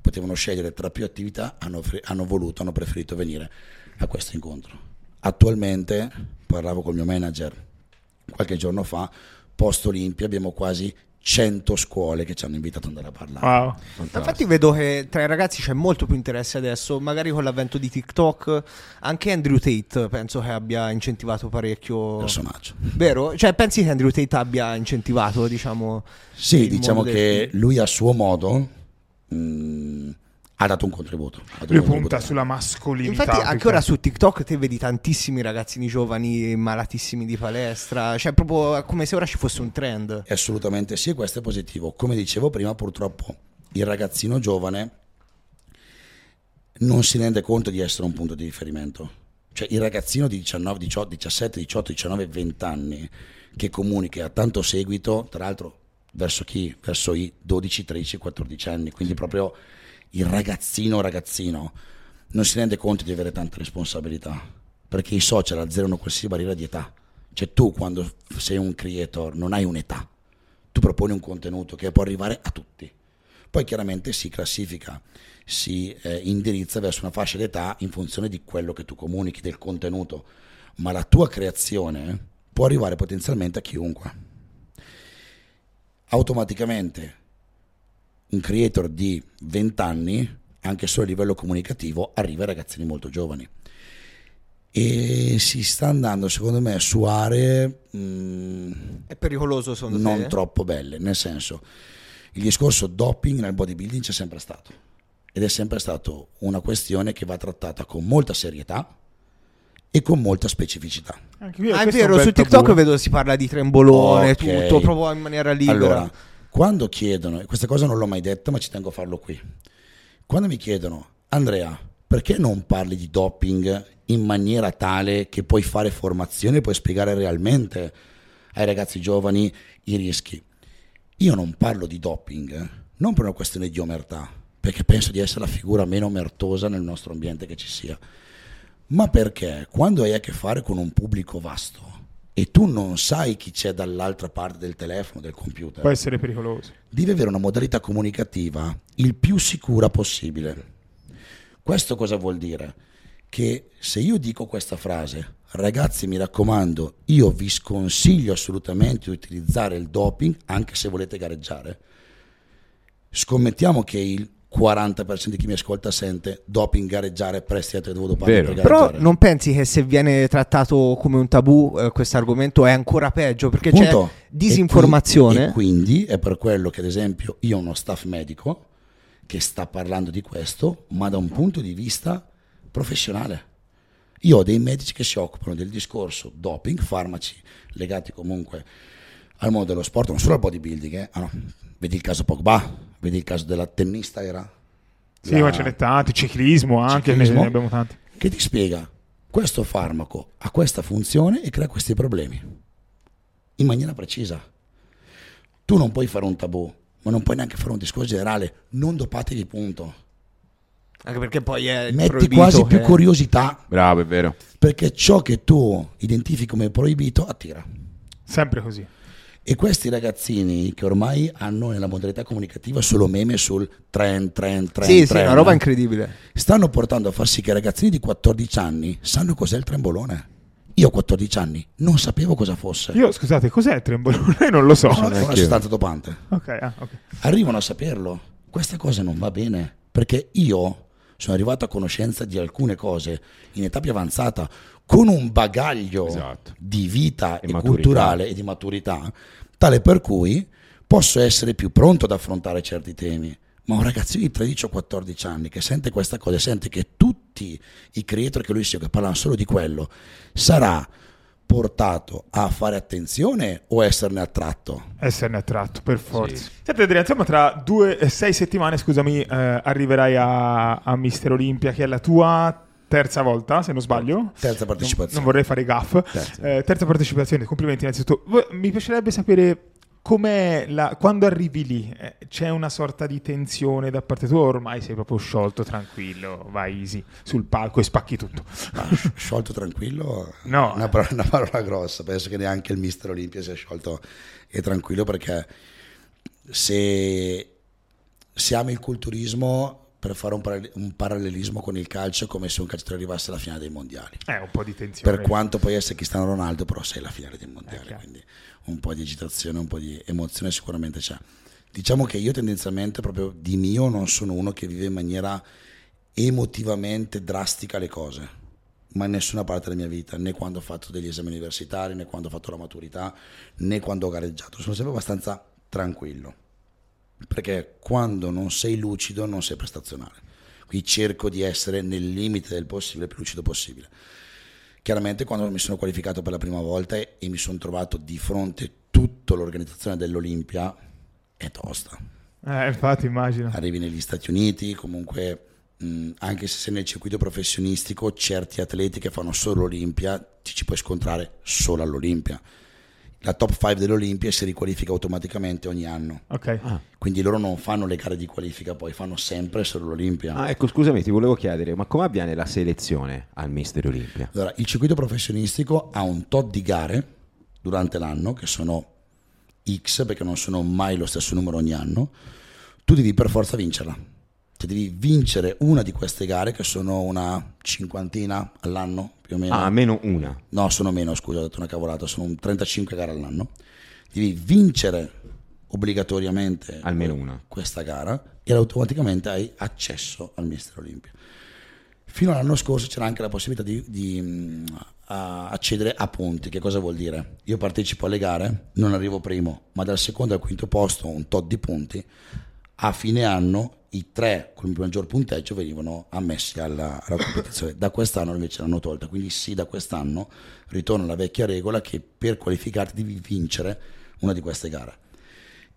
potevano scegliere tra più attività, hanno, hanno voluto, hanno preferito venire a questo incontro. Attualmente, parlavo col mio manager qualche giorno fa, post Olimpia abbiamo quasi 100 scuole che ci hanno invitato ad andare a parlare. Wow. Infatti vedo che tra i ragazzi c'è molto più interesse adesso, magari con l'avvento di TikTok, anche Andrew Tate penso che abbia incentivato parecchio. Personaggio. Vero? Cioè pensi che Andrew Tate abbia incentivato, diciamo... Sì, diciamo del che film? lui a suo modo mh, ha dato un contributo. dato Lui un contributo. punta sulla mascolinità. Infatti anche che ora su TikTok te vedi tantissimi ragazzini giovani malatissimi di palestra, cioè proprio come se ora ci fosse un trend. Assolutamente sì, e questo è positivo. Come dicevo prima, purtroppo il ragazzino giovane non si rende conto di essere un punto di riferimento. Cioè il ragazzino di 19, 18, 17, 18, 19, 20 anni che comunica e ha tanto seguito, tra l'altro verso chi? Verso i 12, 13, 14 anni, quindi proprio il ragazzino ragazzino non si rende conto di avere tante responsabilità, perché i social azzerano qualsiasi barriera di età. Cioè tu quando sei un creator non hai un'età, tu proponi un contenuto che può arrivare a tutti. Poi chiaramente si classifica, si eh, indirizza verso una fascia d'età in funzione di quello che tu comunichi, del contenuto, ma la tua creazione può arrivare potenzialmente a chiunque. Automaticamente un creator di 20 anni, anche solo a livello comunicativo, arriva ai ragazzini molto giovani. E si sta andando, secondo me, su aree mh, È pericoloso secondo non te? troppo belle, nel senso il discorso doping nel bodybuilding c'è sempre stato ed è sempre stato una questione che va trattata con molta serietà e con molta specificità. Anche qui, Ah, è vero, bel su TikTok tabù. vedo si parla di trembolone, Ok. tutto, proprio in maniera libera. Allora, quando chiedono, e questa cosa non l'ho mai detta ma ci tengo a farlo qui, quando mi chiedono Andrea, perché non parli di doping in maniera tale che puoi fare formazione e puoi spiegare realmente ai ragazzi giovani i rischi? Io non parlo di doping, eh, non per una questione di omertà, perché penso di essere la figura meno omertosa nel nostro ambiente che ci sia, ma perché quando hai a che fare con un pubblico vasto e tu non sai chi c'è dall'altra parte del telefono, del computer, Può essere pericoloso. devi avere una modalità comunicativa il più sicura possibile. Questo cosa vuol dire? Che se io dico questa frase, ragazzi mi raccomando, io vi sconsiglio assolutamente di utilizzare il doping anche se volete gareggiare, scommettiamo che il 40% di chi mi ascolta sente doping gareggiare presti altri due doping Vero. per Però non pensi che se viene trattato come un tabù eh, questo argomento è ancora peggio? Perché Punto. c'è disinformazione. E quindi, e quindi è per quello che, ad esempio, io ho uno staff medico che sta parlando di questo, ma da un punto di vista professionale. Io ho dei medici che si occupano del discorso doping, farmaci legati comunque al mondo dello sport, non solo al bodybuilding. eh. Ah, no. Vedi il caso Pogba, vedi il caso della tennista, era? Sì, La- ma ce n'è tanti, ciclismo anche, Ciclismo. ne abbiamo tanti. che ti spiega questo farmaco ha questa funzione e crea questi problemi in maniera precisa. Tu non puoi fare un tabù, ma non puoi neanche fare un discorso generale, non dopatevi punto. Anche perché poi è Metti proibito quasi più che- curiosità, Bravo, è vero. perché ciò che tu identifichi come proibito attira. Sempre così. E questi ragazzini che ormai hanno nella modalità comunicativa solo meme sul trend, trend, trend, Sì, sì, trend, una roba incredibile. stanno portando a far sì che i ragazzini di 14 anni sanno cos'è il trembolone. Io a 14 anni non sapevo cosa fosse. Io, scusate, cos'è il trembolone? Io non lo so. No, è una sostanza dopante. Ok, ah, ok. Arrivano a saperlo. Questa cosa non va bene perché io sono arrivato a conoscenza di alcune cose in età più avanzata con un bagaglio Esatto. di vita E e, culturale e di maturità tale per cui posso essere più pronto ad affrontare certi temi. Ma un ragazzino di 13 o 14 anni che sente questa cosa sente che tutti i creator che lui segue che parlano solo di quello, sarà portato a fare attenzione o esserne attratto? Esserne attratto, per forza. Sì. Senti Adriano, insomma tra due, sei settimane, scusami, eh, arriverai a, a Mister Olimpia, che è la tua terza volta, se non sbaglio. Terza partecipazione. Non, non vorrei fare gaff. Terza. Eh, terza partecipazione, complimenti innanzitutto. Mi piacerebbe sapere com'è la, quando arrivi lì, eh, c'è una sorta di tensione da parte tua, ormai sei proprio sciolto, tranquillo, vai easy sul palco e spacchi tutto. Ah, sciolto, tranquillo? No. Una parola, una parola, grossa, penso che neanche il mister Olimpia sia sciolto e tranquillo perché se, se ami il culturismo per fare un, parallel- un, parallelismo con il calcio come se un calciatore arrivasse alla finale dei mondiali. Eh, un po' di tensione. Per quanto poi essere Cristiano Ronaldo, però sei alla finale dei mondiali, eh, quindi un po' di agitazione, un po' di emozione sicuramente c'è. Diciamo che io tendenzialmente proprio di mio non sono uno che vive in maniera emotivamente drastica le cose, ma in nessuna parte della mia vita, né quando ho fatto degli esami universitari, né quando ho fatto la maturità, né quando ho gareggiato. Sono sempre abbastanza tranquillo perché quando non sei lucido non sei prestazionale. Qui cerco di essere nel limite del possibile, più lucido possibile. Chiaramente quando mi sono qualificato per la prima volta e mi sono trovato di fronte tutta l'organizzazione dell'Olimpia, è tosta. Eh, infatti immagino. Arrivi negli Stati Uniti, comunque mh, anche se sei nel circuito professionistico, certi atleti che fanno solo l'Olimpia ti ci puoi scontrare solo all'Olimpia la top 5 dell'Olimpia si riqualifica automaticamente ogni anno. Okay. Ah. Quindi loro non fanno le gare di qualifica, poi fanno sempre solo l'Olimpia. Ah, ecco, scusami, ti volevo chiedere, ma come avviene la selezione al Mister Olimpia? Allora, il circuito professionistico ha un tot di gare durante l'anno, che sono X, perché non sono mai lo stesso numero ogni anno. Tu devi per forza vincerla cioè devi vincere una di queste gare che sono una cinquantina all'anno più o meno. Ah, almeno una. No, sono meno, scusa, ho detto una cavolata, sono 35 gare all'anno. Devi vincere obbligatoriamente almeno una questa gara e automaticamente hai accesso al Mister Olimpia. Fino all'anno scorso c'era anche la possibilità di, di uh, accedere a punti. Che cosa vuol dire? Io partecipo alle gare, non arrivo primo, ma dal secondo al quinto posto un tot di punti. A fine anno i tre con il maggior punteggio venivano ammessi alla, alla competizione. Da quest'anno invece l'hanno tolta, quindi sì, da quest'anno ritorna la vecchia regola che per qualificarti devi vincere una di queste gare.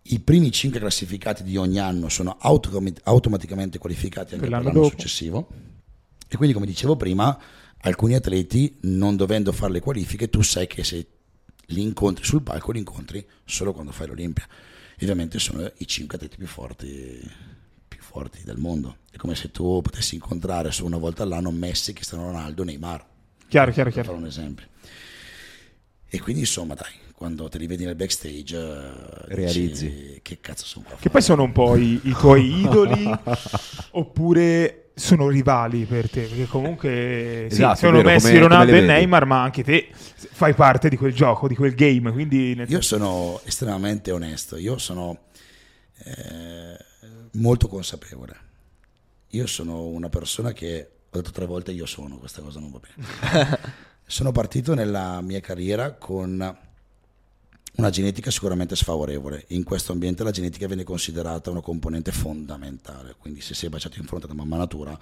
I primi cinque classificati di ogni anno sono automaticamente qualificati anche per l'anno, per l'anno successivo. E quindi, come dicevo prima, alcuni atleti, non dovendo fare le qualifiche, tu sai che se li incontri sul palco, li incontri solo quando fai l'Olimpia. Ovviamente sono i cinque atleti più forti forti del mondo. È come se tu potessi incontrare solo una volta all'anno Messi, Cristiano Ronaldo, Neymar. Chiaro, chiaro, chiaro. Per fare un esempio. E quindi insomma dai, quando te li vedi nel backstage eh, realizzi dici, che cazzo sono qua. Che poi sono un po' i, i tuoi idoli oppure sono rivali per te, perché comunque esatto, sì, sono vero, Messi, come, Ronaldo come e Neymar, ma anche te fai parte di quel gioco, di quel game. Quindi Io sono estremamente onesto, io sono eh, molto consapevole. Io sono una persona che, ho detto tre volte io sono, questa cosa non va bene. sono partito nella mia carriera con una genetica sicuramente sfavorevole. In questo ambiente la genetica viene considerata una componente fondamentale, quindi se sei baciato in fronte da mamma natura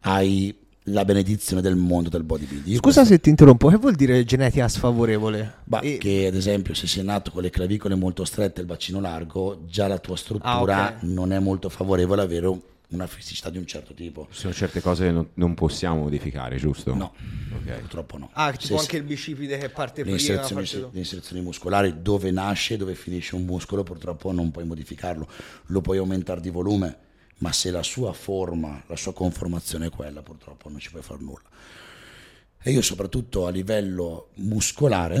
hai la benedizione del mondo del bodybuilding. Scusa questo... se ti interrompo, che vuol dire genetica sfavorevole? Bah, e... Che ad esempio se sei nato con le clavicole molto strette e il bacino largo, già la tua struttura ah, okay. non è molto favorevole avere una fisicità di un certo tipo. Ci sono certe cose che non, non possiamo modificare, giusto? No, okay. purtroppo no. Ah, tipo se, anche il bicipite che parte prima. Le inserzioni, le inserzioni muscolari, dove nasce, dove finisce un muscolo, purtroppo non puoi modificarlo. Lo puoi aumentare di volume ma se la sua forma, la sua conformazione è quella, purtroppo non ci puoi fare nulla. E io soprattutto a livello muscolare,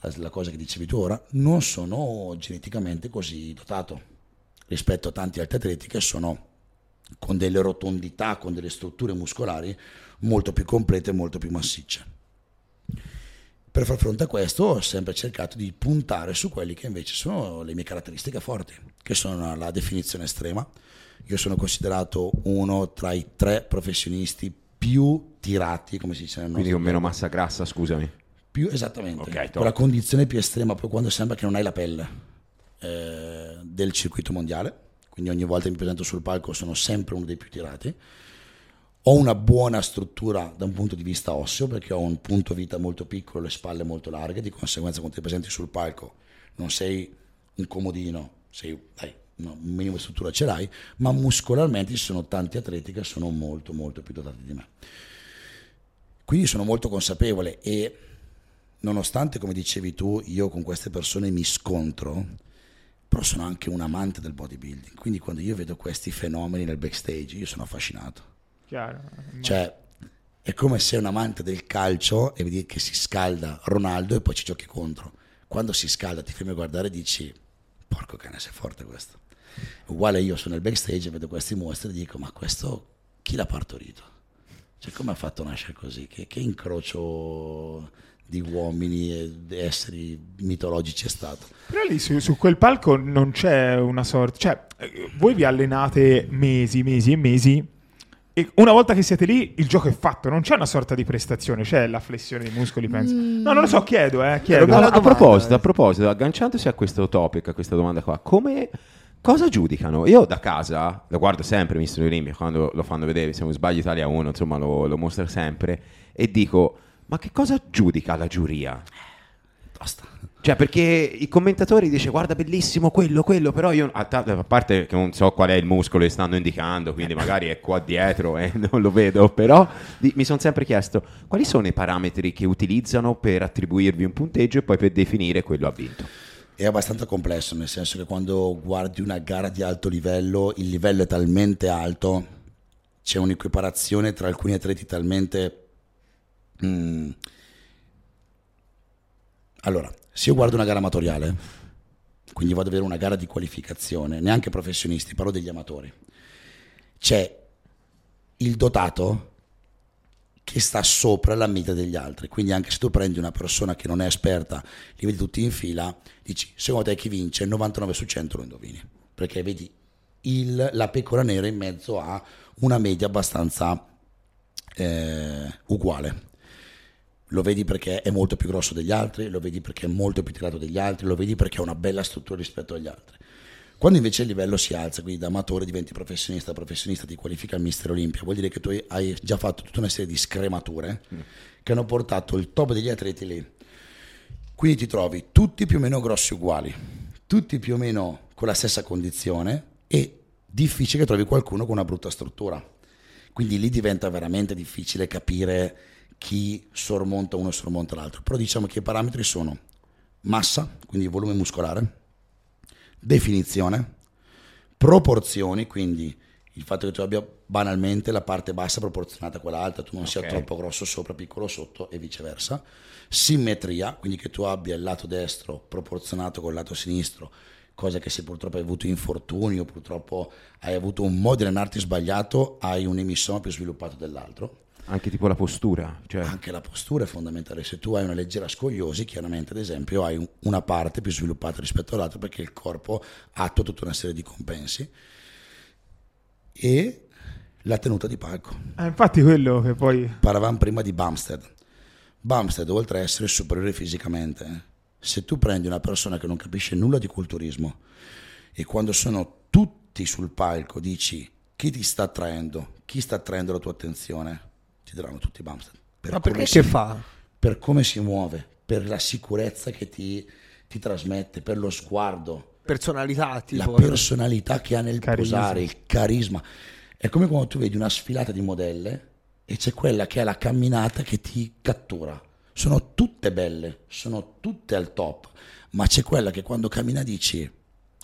la, la cosa che dicevi tu ora, non sono geneticamente così dotato rispetto a tanti altri atleti che sono con delle rotondità, con delle strutture muscolari molto più complete e molto più massicce. Per far fronte a questo ho sempre cercato di puntare su quelli che invece sono le mie caratteristiche forti, che sono la definizione estrema, io sono considerato uno tra i tre professionisti più tirati, come si dice nel Quindi con meno massa grassa, scusami. Più, esattamente, okay, con la condizione più estrema, proprio quando sembra che non hai la pelle eh, del circuito mondiale. Quindi ogni volta che mi presento sul palco sono sempre uno dei più tirati. ho una buona struttura da un punto di vista osseo perché ho un punto vita molto piccolo, le spalle molto larghe, di conseguenza quando ti presenti sul palco non sei un comodino, sei, dai, no, un minimo di struttura ce l'hai, ma muscolarmente ci sono tanti atleti che sono molto molto più dotati di me. Quindi sono molto consapevole e nonostante, come dicevi tu, io con queste persone mi scontro, però sono anche un amante del bodybuilding. Quindi quando io vedo questi fenomeni nel backstage, io sono affascinato. Chiaro. Cioè, è come se un amante del calcio e vedi che si scalda Ronaldo e poi ci giochi contro. Quando si scalda, ti fermi a guardare e dici, porco cane, sei forte questo. Uguale io sono nel backstage e vedo questi mostri e dico, ma questo chi l'ha partorito? Cioè, come ha fatto nascere così? Che, che incrocio di uomini e esseri mitologici è stato? Però lì su, su quel palco non c'è una sorta... Cioè, eh, voi vi allenate mesi, mesi e mesi e una volta che siete lì il gioco è fatto, non c'è una sorta di prestazione, c'è la flessione dei muscoli, penso. No, non lo so, chiedo, eh, chiedo. Bella a, a domanda, proposito, eh. a proposito, agganciandosi a questo topic, a questa domanda qua, come cosa giudicano? Io da casa lo guardo sempre Mister Olimpia quando lo fanno vedere, se non sbaglio Italia 1, insomma lo, lo mostra sempre e dico "Ma che cosa giudica la giuria?" Basta. Cioè, perché i commentatori dice guarda bellissimo quello, quello, però io a, ta- a parte che non so qual è il muscolo che stanno indicando, quindi magari è qua dietro e non lo vedo, però di- mi sono sempre chiesto quali sono i parametri che utilizzano per attribuirvi un punteggio e poi per definire quello ha vinto. È abbastanza complesso, nel senso che quando guardi una gara di alto livello, il livello è talmente alto, c'è un'equiparazione tra alcuni atleti talmente... mm. Allora, se io guardo una gara amatoriale, quindi vado ad avere una gara di qualificazione, neanche professionisti, parlo degli amatori, c'è il dotato che sta sopra la media degli altri. Quindi anche se tu prendi una persona che non è esperta, li vedi tutti in fila, dici, secondo te chi vince? 99 su 100 lo indovini. Perché vedi il- la pecora nera in mezzo a una media abbastanza eh, uguale. Lo vedi perché è molto più grosso degli altri, lo vedi perché è molto più tirato degli altri, lo vedi perché ha una bella struttura rispetto agli altri. Quando invece il livello si alza, quindi da amatore diventi professionista, professionista ti qualifica al Mister Olimpia, vuol dire che tu hai già fatto tutta una serie di scremature che hanno portato il top degli atleti lì. Quindi ti trovi tutti più o meno grossi uguali, tutti più o meno con la stessa condizione e difficile che trovi qualcuno con una brutta struttura. Quindi lì diventa veramente difficile capire chi sormonta uno e sormonta l'altro. Però diciamo che i parametri sono massa, quindi volume muscolare, definizione, proporzioni, quindi il fatto che tu abbia banalmente la parte bassa proporzionata a quella alta, tu non sia Ok. troppo grosso sopra, piccolo sotto e viceversa. Simmetria, quindi che tu abbia il lato destro proporzionato col lato sinistro, cosa che se purtroppo hai avuto infortuni o purtroppo hai avuto un modo di allenarti sbagliato, hai un emissoma più sviluppato dell'altro. Anche tipo la postura, cioè Anche la postura è fondamentale. Se tu hai una leggera scoliosi, chiaramente, ad esempio, hai un- una parte più sviluppata rispetto all'altra perché il corpo attua tutta una serie di compensi. E la tenuta di palco. Eh, infatti quello che poi... Parlavamo prima di Bumstead. Bumstead, oltre a essere superiore fisicamente, se tu prendi una persona che non capisce nulla di culturismo e quando sono tutti sul palco dici chi ti sta attraendo, chi sta attraendo la tua attenzione, ti daranno tutti Bumstead. Per Ma perché si- fa? per come si muove, per la sicurezza che ti, ti trasmette, per lo sguardo, Personalità, la tipo. personalità che ha nel Carisma. posare, il carisma. È come quando tu vedi una sfilata di modelle e c'è quella che ha la camminata che ti cattura. Sono tutte belle, sono tutte al top, ma c'è quella che quando cammina dici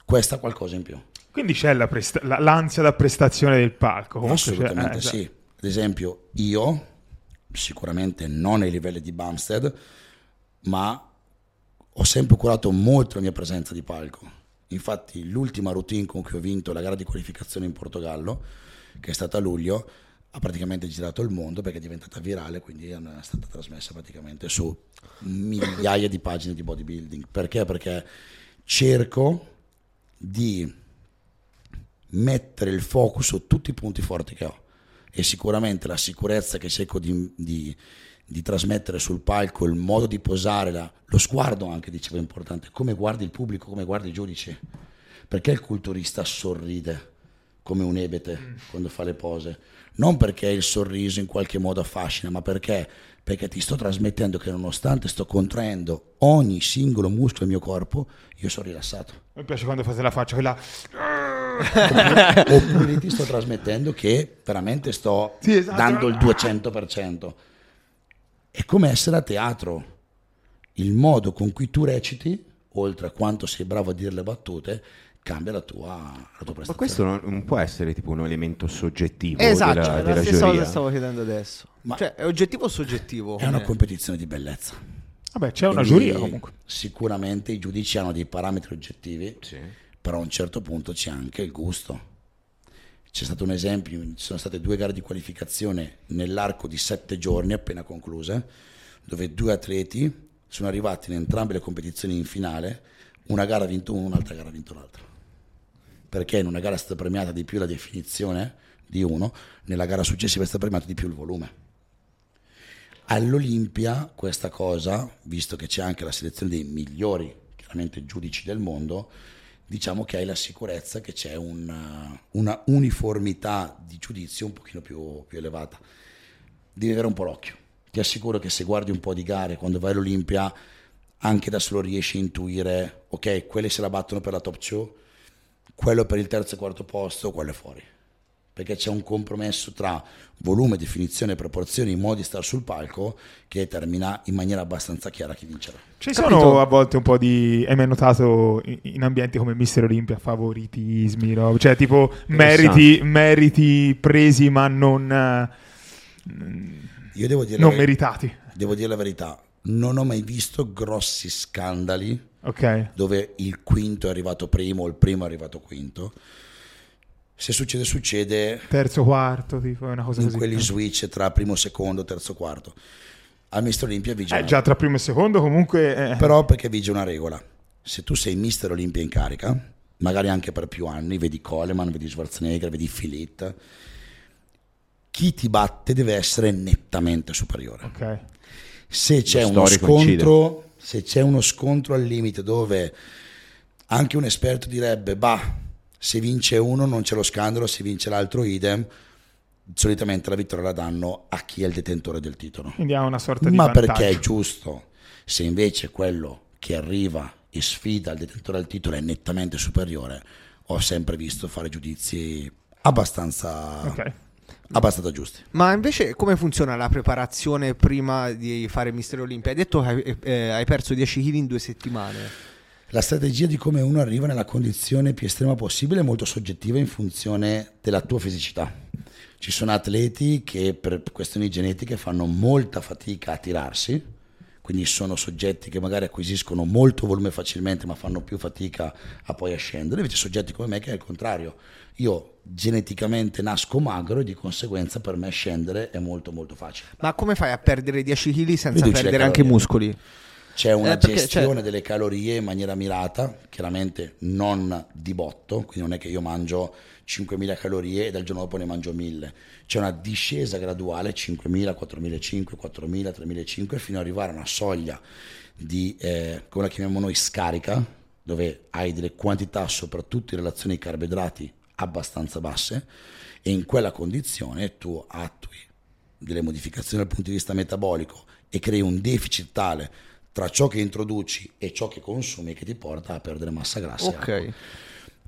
questa ha qualcosa in più. Quindi c'è la presta- la- l'ansia da prestazione del palco. Comunque c'è- Assolutamente eh, sì. Ad esempio, io, sicuramente non ai livelli di Bumstead, ma ho sempre curato molto la mia presenza di palco. Infatti, l'ultima routine con cui ho vinto la gara di qualificazione in Portogallo, che è stata a luglio, ha praticamente girato il mondo perché è diventata virale, quindi è stata trasmessa praticamente su migliaia di pagine di bodybuilding. Perché? Perché cerco di mettere il focus su tutti i punti forti che ho e sicuramente la sicurezza che cerco di, di- di trasmettere sul palco, il modo di posare, la- lo sguardo anche dicevo è importante, come guardi il pubblico, come guardi i giudici, perché il culturista sorride, come un ebete quando fa le pose. Non perché il sorriso in qualche modo affascina, ma perché? Perché ti sto trasmettendo che nonostante sto contraendo ogni singolo muscolo del mio corpo, io sono rilassato. Mi piace quando fate la faccia, quella... Oppure ti sto trasmettendo che veramente sto Sì, esatto. dando il 200%. È come essere a teatro. Il modo con cui tu reciti, oltre a quanto sei bravo a dire le battute, cambia la tua, la tua Ma prestazione. questo non, non può essere tipo un elemento soggettivo Esatto, della, è la della stessa cosa stavo chiedendo adesso. Ma- cioè, è oggettivo o soggettivo? È una competizione di bellezza. Vabbè, c'è una Quindi, giuria comunque. Sicuramente i giudici hanno dei parametri oggettivi, Sì. Però a un certo punto c'è anche il gusto. C'è stato un esempio, ci sono state due gare di qualificazione nell'arco di sette giorni appena concluse, dove due atleti sono arrivati in entrambe le competizioni in finale, una gara ha vinto uno, un'altra gara ha vinto l'altra. Perché in una gara è stata premiata di più la definizione di uno, nella gara successiva è stato premiato di più il volume. All'Olimpia questa cosa, visto che c'è anche la selezione dei migliori, chiaramente giudici del mondo, diciamo che hai la sicurezza che c'è una, una uniformità di giudizio un pochino più, più elevata. Devi avere un po' l'occhio. Ti assicuro che se guardi un po' di gare, quando vai all'Olimpia, anche da solo riesci a intuire, ok, quelle se la battono per la top 2, quello per il terzo e quarto posto, quello è fuori perché c'è un compromesso tra volume, definizione, proporzioni, modi di stare sul palco che determina in maniera abbastanza chiara chi vincerà. Ci Capito. sono a volte un po' di. Hai mai notato in, ambienti come Mister Olimpia favoritismi, no? Cioè, tipo meriti, meriti presi ma non, eh, Io devo dire, non la, meritati. devo dire la verità, non ho mai visto grossi scandali Ok. dove il quinto è arrivato primo o il primo è arrivato quinto. Se succede, succede Terzo, quarto, tipo, è una cosa in così. quelli switch tra primo, secondo, terzo, quarto. Al Mister Olimpia vige Eh, una- già tra primo e secondo, comunque. eh, Però perché vige una regola. Se tu sei Mister Olimpia in carica, magari anche per più anni, vedi Coleman, vedi Schwarzenegger, vedi Filit, chi ti batte deve essere nettamente superiore. Ok. Se c'è Lo uno storico incide. scontro, se c'è uno scontro al limite dove anche un esperto direbbe, bah, se vince uno non c'è lo scandalo, se vince l'altro idem, solitamente la vittoria la danno a chi è il detentore del titolo. Quindi ha una sorta di Ma vantaggio. perché è giusto. Se invece quello che arriva e sfida il detentore del titolo è nettamente superiore, ho sempre visto fare giudizi abbastanza, Ok. abbastanza giusti. Ma invece come funziona la preparazione prima di fare Mister Olimpia? Hai detto che hai, eh, hai perso 10 kg in due settimane. La strategia di come uno arriva nella condizione più estrema possibile è molto soggettiva in funzione della tua fisicità. Ci sono atleti che per questioni genetiche fanno molta fatica a tirarsi, quindi sono soggetti che magari acquisiscono molto volume facilmente ma fanno più fatica a poi a scendere, invece soggetti come me che è il contrario. Io geneticamente nasco magro e di conseguenza per me scendere è molto molto facile. Ma come fai a perdere 10 kg senza Riduci perdere anche i muscoli? C'è una Eh, perché, gestione cioè- delle calorie in maniera mirata, chiaramente non di botto, quindi non è che io mangio 5.000 calorie e dal giorno dopo ne mangio 1.000. C'è una discesa graduale, 5.000, 4.500, 4.000, 3.500, fino ad arrivare a una soglia di, eh, come la chiamiamo noi, scarica, dove hai delle quantità, soprattutto in relazione ai carboidrati, abbastanza basse, e in quella condizione tu attui delle modificazioni dal punto di vista metabolico e crei un deficit tale tra ciò che introduci e ciò che consumi che ti porta a perdere massa grassa. Ok.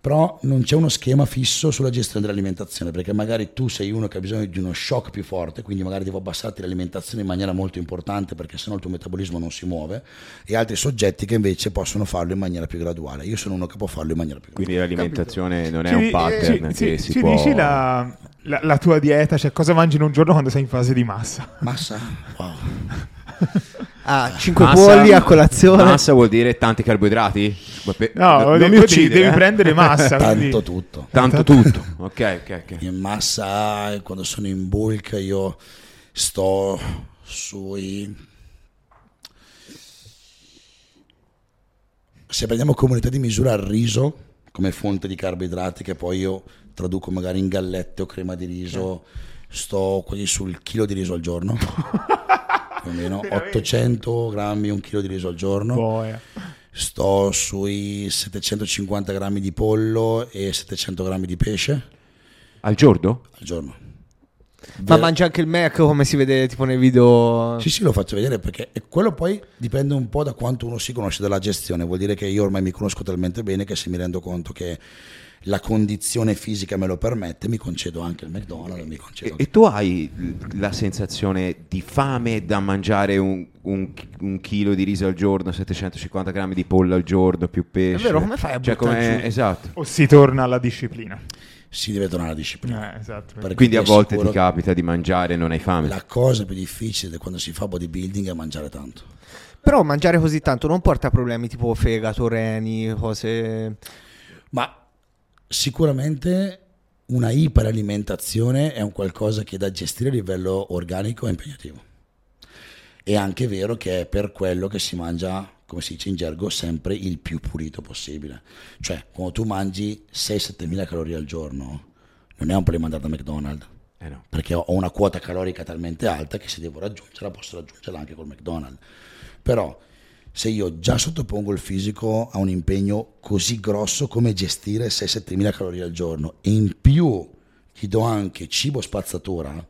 Però non c'è uno schema fisso sulla gestione dell'alimentazione, perché magari tu sei uno che ha bisogno di uno shock più forte, quindi magari devo abbassarti l'alimentazione in maniera molto importante perché sennò il tuo metabolismo non si muove, e altri soggetti che invece possono farlo in maniera più graduale. Io sono uno che può farlo in maniera più graduale. Quindi l'alimentazione non è Ci un pattern ci- che ci- si ci può... dici la, la- la tua dieta, cioè cosa mangi in un giorno quando sei in fase di massa? Massa? Wow. Ah, 5 Massa- polli a colazione. Massa vuol dire tanti carboidrati? Pe- No, non devi, uccidere, devi eh. prendere massa. Tanto tutto. Tanto tutto. Ok, ok, ok. in massa e quando sono in bulk io sto sui se prendiamo comunità di misura il riso come fonte di carboidrati che poi io traduco magari in gallette o crema di riso sto quasi sul chilo di riso al giorno più o meno 800 grammi un chilo di riso al giorno Boia. sto sui 750 grammi di pollo e 700 grammi di pesce Al giorno? al giorno. Ma Ver- mangia anche il Mac come si vede tipo nei video. Sì, sì, lo faccio vedere perché e quello poi dipende un po' da quanto uno si conosce della gestione. Vuol dire che io ormai mi conosco talmente bene che se mi rendo conto che la condizione fisica me lo permette, mi concedo anche il McDonald's, mi concedo E, anche- e tu hai la sensazione di fame da mangiare un, un- un chilo di riso al giorno, 750 grammi di pollo al giorno, più pesce? È vero, come fai a cioè, buttare come- giù? Esatto. O si torna alla disciplina. si deve tornare alla disciplina. Eh, esatto. Perché Quindi a volte ti capita di mangiare e non hai fame. La cosa più difficile quando si fa bodybuilding è mangiare tanto. Però mangiare così tanto non porta problemi tipo fegato, reni, cose. Ma sicuramente una iperalimentazione è un qualcosa che da gestire a livello organico è impegnativo. È anche vero che è per quello che si mangia, come si dice in gergo, sempre il più pulito possibile. Cioè, quando tu mangi 6-7 mila calorie al giorno, non è un problema andare da McDonald's, Eh no. perché ho una quota calorica talmente alta che se devo raggiungerla posso raggiungerla anche col McDonald's. Però se io già sottopongo il fisico a un impegno così grosso come gestire 6-7 mila calorie al giorno e in più gli do anche cibo spazzatura,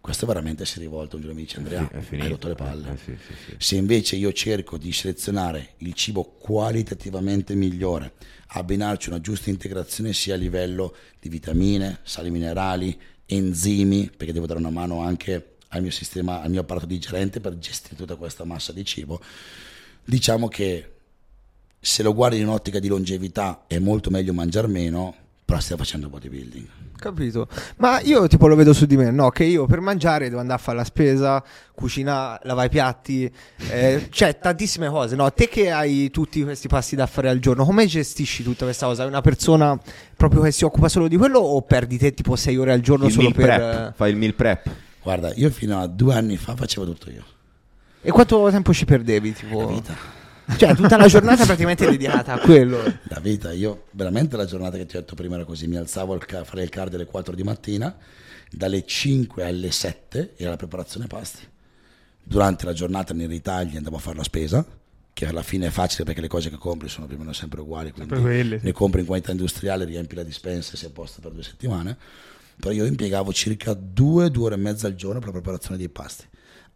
questo veramente si rivolta un giorno mi dice Andrea, È finito. hai rotto le palle. Eh, sì, sì, sì. Se invece io cerco di selezionare il cibo qualitativamente migliore, abbinarci una giusta integrazione sia a livello di vitamine, sali minerali, enzimi, perché devo dare una mano anche al mio sistema, al mio apparato digerente per gestire tutta questa massa di cibo, diciamo che se lo guardi in un'ottica di longevità è molto meglio mangiare meno, però stai facendo bodybuilding. Capito? Ma io tipo lo vedo su di me, no? Che io per mangiare devo andare a fare la spesa, cucinare, lavare i piatti, eh, cioè tantissime cose, no? Te che hai tutti questi passi da fare al giorno, come gestisci tutta questa cosa? Hai una persona proprio che si occupa solo di quello o perdi te tipo 6 ore al giorno Il solo meal per... prep. Fai il meal prep. Guarda, io fino a due anni fa facevo tutto io. E quanto tempo ci perdevi? Tipo? La vita. Cioè tutta la giornata praticamente dedicata a quello. La vita, io veramente la giornata che ti ho detto prima era così, mi alzavo a fare il cardio alle 4 di mattina, dalle 5 alle 7 era la preparazione pasti. Durante la giornata nei ritagli andavo a fare la spesa, che alla fine è facile perché le cose che compri sono più o meno sempre uguali, quindi Sempre quelle, sì. ne compri in quantità industriale, riempi la dispensa e sei a posto per due settimane. Però io impiegavo circa due, due ore e mezza al giorno per la preparazione dei pasti.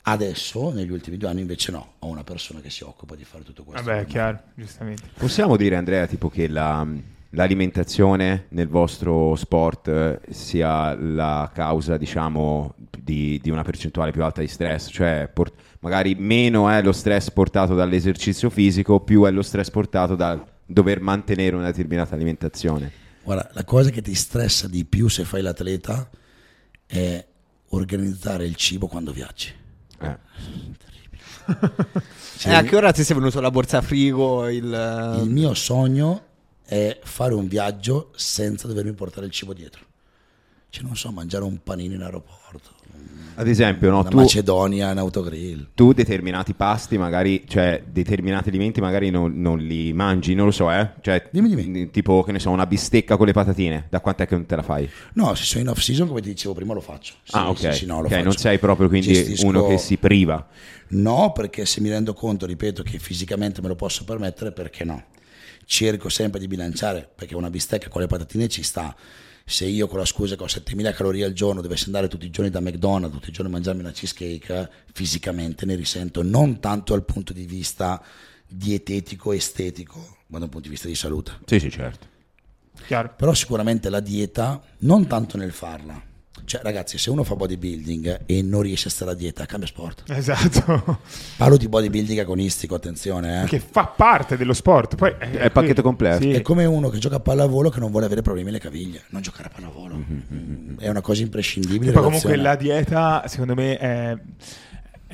Adesso, negli ultimi due anni, invece no, ho una persona che si occupa di fare tutto questo. Vabbè, chiaro, giustamente. Possiamo dire, Andrea, tipo che la- l'alimentazione nel vostro sport eh, sia la causa, diciamo, di, di una percentuale più alta di stress? Cioè, por- magari meno è lo stress portato dall'esercizio fisico, più è lo stress portato dal dover mantenere una determinata alimentazione. Guarda, la cosa che ti stressa di più se fai l'atleta è organizzare il cibo quando viaggi. Eh. E a che ora ti sei venuto la borsa frigo? Il... Il mio sogno è fare un viaggio senza dovermi portare il cibo dietro. Cioè, non so, mangiare un panino in aeroporto, Ad esempio, no, tu, Macedonia in autogrill. tu determinati pasti, magari, cioè determinati alimenti magari non, non li mangi, non lo so, eh? Cioè, Dimmi, dimmi. tipo, che ne so, una bistecca con le patatine, da quant'è che non te la fai? No, se sono in off season, come ti dicevo prima, lo faccio. Sì, ah, ok, sì, sì, no, lo Ok, faccio. non sei proprio quindi Gestisco- uno che si priva. No, perché se mi rendo conto, ripeto, che fisicamente me lo posso permettere, perché no? Cerco sempre di bilanciare, perché una bistecca con le patatine ci sta. Se io con la scusa che ho 7000 calorie al giorno dovessi andare tutti i giorni da McDonald's, tutti i giorni a mangiarmi una cheesecake, fisicamente ne risento, non tanto dal punto di vista dietetico, estetico, ma dal punto di vista di salute. Sì, sì, certo. Chiaro. Però sicuramente la dieta, non tanto nel farla. Cioè, ragazzi, se uno fa bodybuilding e non riesce a stare a dieta, cambia sport. Esatto. Parlo di bodybuilding agonistico, attenzione, eh. che fa parte dello sport. Poi è, È il pacchetto completo. Sì. È come uno che gioca a pallavolo che non vuole avere problemi alle caviglie. Non giocare a pallavolo Mm-hmm, è una cosa imprescindibile. Poi comunque la dieta, secondo me, è,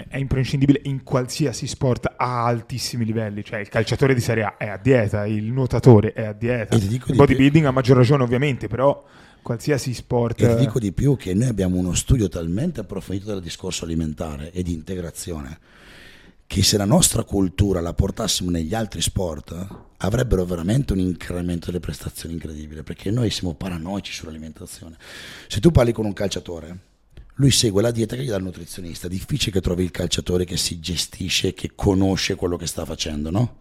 è imprescindibile in qualsiasi sport a altissimi livelli. Cioè, il calciatore di Serie A è a dieta, il nuotatore è a dieta. Il di bodybuilding a maggior ragione, ovviamente, però qualsiasi sport. E ti dico di più che noi abbiamo uno studio talmente approfondito del discorso alimentare e di integrazione che se la nostra cultura la portassimo negli altri sport avrebbero veramente un incremento delle prestazioni incredibile perché noi siamo paranoici sull'alimentazione. Se tu parli con un calciatore, lui segue la dieta che gli dà il nutrizionista, difficile che trovi il calciatore che si gestisce, che conosce quello che sta facendo, no?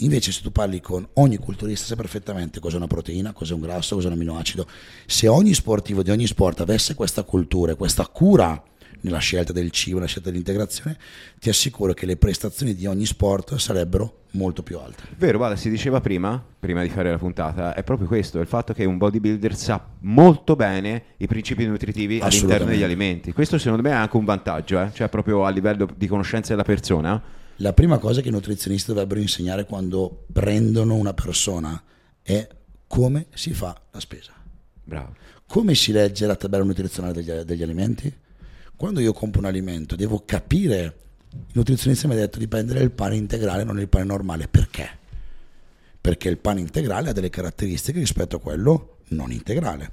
Invece se tu parli con ogni culturista sai perfettamente cos'è una proteina, cos'è un grasso, cos'è un aminoacido. Se ogni sportivo di ogni sport avesse questa cultura e questa cura nella scelta del cibo, nella scelta dell'integrazione, ti assicuro che le prestazioni di ogni sport sarebbero molto più alte. Vero, guarda, si diceva prima, prima di fare la puntata, è proprio questo, il fatto che un bodybuilder sa molto bene i principi nutritivi all'interno degli alimenti. Questo secondo me è anche un vantaggio, eh? cioè proprio a livello di conoscenza della persona. La prima cosa che i nutrizionisti dovrebbero insegnare quando prendono una persona è come si fa la spesa. Bravo. Come si legge la tabella nutrizionale degli, degli alimenti? Quando io compro un alimento devo capire, il nutrizionista mi ha detto di prendere il pane integrale, non il pane normale. Perché? Perché il pane integrale ha delle caratteristiche rispetto a quello non integrale.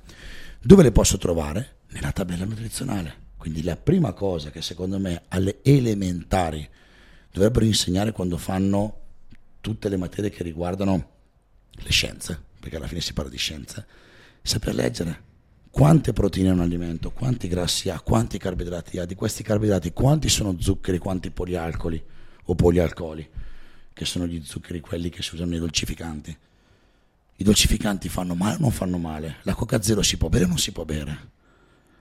Dove le posso trovare? Nella tabella nutrizionale. Quindi la prima cosa che secondo me alle elementari dovrebbero insegnare quando fanno tutte le materie che riguardano le scienze, perché alla fine si parla di scienze, saper leggere quante proteine ha un alimento, quanti grassi ha, quanti carboidrati ha, di questi carboidrati quanti sono zuccheri, quanti polialcoli o polialcoli, che sono gli zuccheri quelli che si usano nei dolcificanti. I dolcificanti fanno male o non fanno male? La Coca Zero si può bere o non si può bere?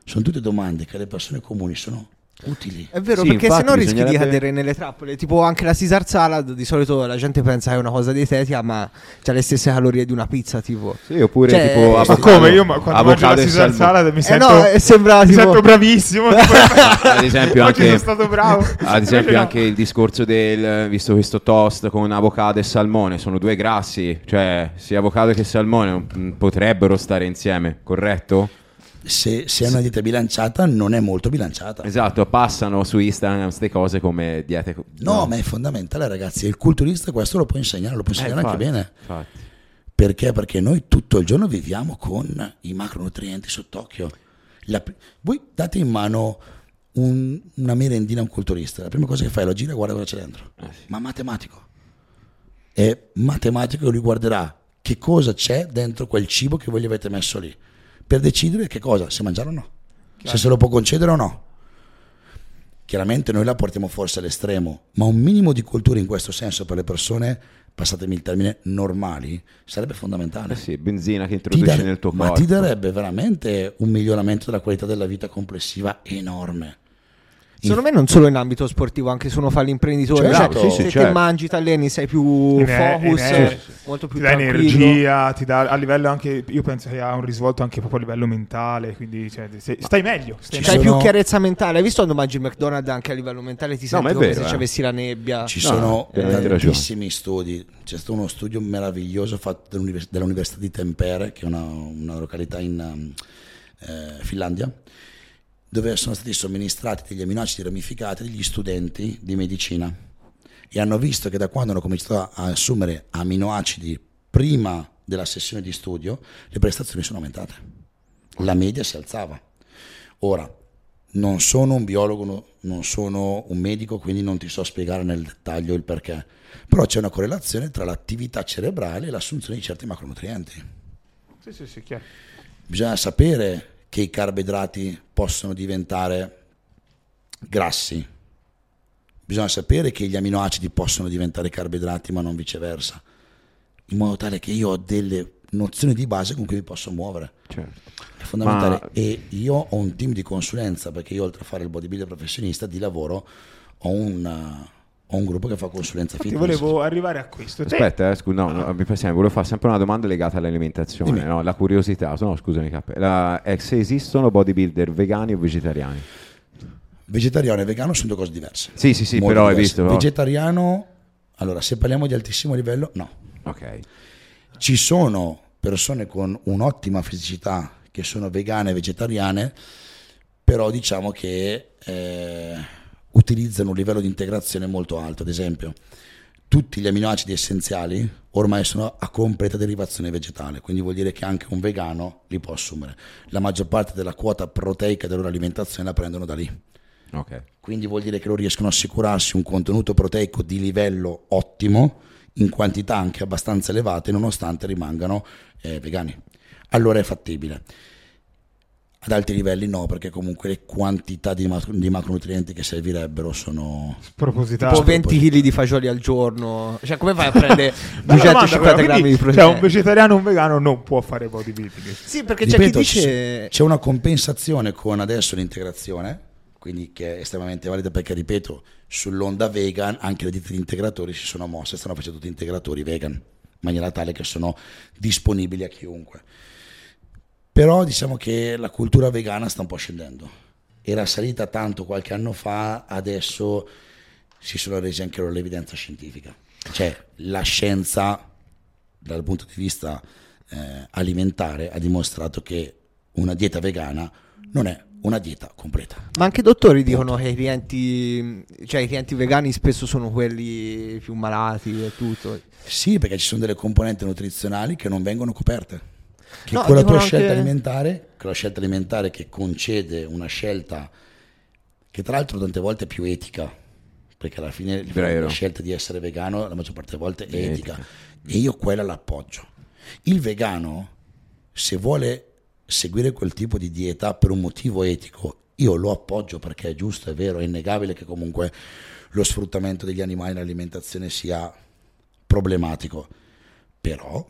Sono tutte domande che le persone comuni sono utili. È vero, sì, perché se no rischi di cadere nelle trappole. Tipo anche la Caesar salad, di solito la gente pensa che è una cosa dietetica, ma ha le stesse calorie di una pizza, tipo. Sì, oppure cioè, tipo Ma come io quando mangio la Caesar salad mi sento, eh no, sembra, mi tipo... sento bravissimo. ad esempio anche, sono stato bravo. Ad esempio anche il discorso del visto questo toast con avocado e salmone, sono due grassi, cioè sia avocado che salmone potrebbero stare insieme, corretto? Se, se, è una dieta bilanciata non è molto bilanciata. Esatto, passano su Instagram queste cose come diete. No, no, ma è fondamentale ragazzi, il culturista questo lo può insegnare, lo può insegnare eh, infatti, anche bene. Infatti. Perché? Perché noi tutto il giorno viviamo con i macronutrienti sott'occhio. La, voi date in mano un, una merendina a un culturista, la prima cosa che fai è lo gira e guarda cosa c'è dentro. Eh sì. Ma matematico. È matematico che lui guarderà che cosa c'è dentro quel cibo che voi gli avete messo lì per decidere che cosa, se mangiare o no, Chiaro. se se lo può concedere o no. Chiaramente noi la portiamo forse all'estremo, ma un minimo di cultura in questo senso per le persone, passatemi il termine, normali, sarebbe fondamentale. Eh sì, benzina che introduci dar- nel tuo corpo. Ma ti darebbe veramente un miglioramento della qualità della vita complessiva enorme. Secondo me non solo in ambito sportivo, anche se uno fa l'imprenditore, certo, cioè, sì, sì, se certo. te mangi, ti alleni, sei più ne, focus, ne, molto più ti dà energia, ti dà a livello anche, io penso che ha un risvolto anche proprio a livello mentale, quindi cioè, sei, stai meglio. Stai C'hai più chiarezza mentale, hai visto quando mangi il McDonald's anche a livello mentale ti senti no, come vero, se eh. avessi la nebbia? Ci no, sono tantissimi studi, c'è stato uno studio meraviglioso fatto dall'Università di Tempere, che è una, una località in um, eh, Finlandia, dove sono stati somministrati degli aminoacidi ramificati degli studenti di medicina e hanno visto che da quando hanno cominciato a assumere aminoacidi prima della sessione di studio le prestazioni sono aumentate, la media si alzava. Ora, non sono un biologo, non sono un medico, quindi non ti so spiegare nel dettaglio il perché, però c'è una correlazione tra l'attività cerebrale e l'assunzione di certi macronutrienti. Sì, sì, sì, chiaro. Bisogna sapere che i carboidrati possono diventare grassi. Bisogna sapere che gli aminoacidi possono diventare carboidrati, ma non viceversa, in modo tale che io ho delle nozioni di base con cui mi posso muovere. Certo. È fondamentale. Ma... E io ho un team di consulenza, perché io oltre a fare il bodybuilder professionista di lavoro ho un ho un gruppo che fa consulenza Infatti fitness. volevo arrivare a questo. Aspetta, eh, scusa, no, no, mi passiamo, volevo fare sempre una domanda legata all'alimentazione, no? la curiosità. No, scusami, la, eh, se esistono bodybuilder vegani o vegetariani? Vegetariano e vegano sono due cose diverse. Sì, sì, sì, però diverse. hai visto. Vegetariano, allora, se parliamo di altissimo livello, no. Ok. Ci sono persone con un'ottima fisicità che sono vegane e vegetariane, però diciamo che... Eh, utilizzano un livello di integrazione molto alto. Ad esempio, tutti gli aminoacidi essenziali ormai sono a completa derivazione vegetale, quindi vuol dire che anche un vegano li può assumere. La maggior parte della quota proteica della loro alimentazione la prendono da lì. Okay. Quindi vuol dire che loro riescono a assicurarsi un contenuto proteico di livello ottimo, in quantità anche abbastanza elevate, nonostante rimangano eh, vegani. Allora è fattibile. Ad alti livelli no, perché comunque le quantità di, macro- di macronutrienti che servirebbero sono... Spropositato. Tipo 20 kg di fagioli al giorno. Cioè, come fai a prendere Bella domanda, 250 però, grammi di proteine? Cioè, un vegetariano o un vegano non può fare bodybuilding. Sì, perché c'è Ripeto, chi dice... c'è una compensazione con adesso l'integrazione, quindi che è estremamente valida perché, ripeto, sull'onda vegan anche le ditte di integratori si sono mosse, stanno facendo tutti integratori vegan, in maniera tale che sono disponibili a chiunque. Però diciamo che la cultura vegana sta un po' scendendo. Era salita tanto qualche anno fa, adesso si sono resi anche loro l'evidenza scientifica. Cioè la scienza, dal punto di vista eh, alimentare, ha dimostrato che una dieta vegana non è una dieta completa. Ma anche i dottori dicono che i clienti, cioè i clienti vegani spesso sono quelli più malati e tutto. Sì, perché ci sono delle componenti nutrizionali che non vengono coperte. Che No, con la tua dicono scelta anche- alimentare, con la scelta alimentare che concede una scelta che tra l'altro tante volte è più etica, perché alla fine Vero. la scelta di essere vegano la maggior parte delle volte è Etica. etica e io quella l'appoggio. Il vegano, se vuole seguire quel tipo di dieta per un motivo etico, io lo appoggio perché è giusto, è vero, è innegabile che comunque lo sfruttamento degli animali nell'alimentazione sia problematico, però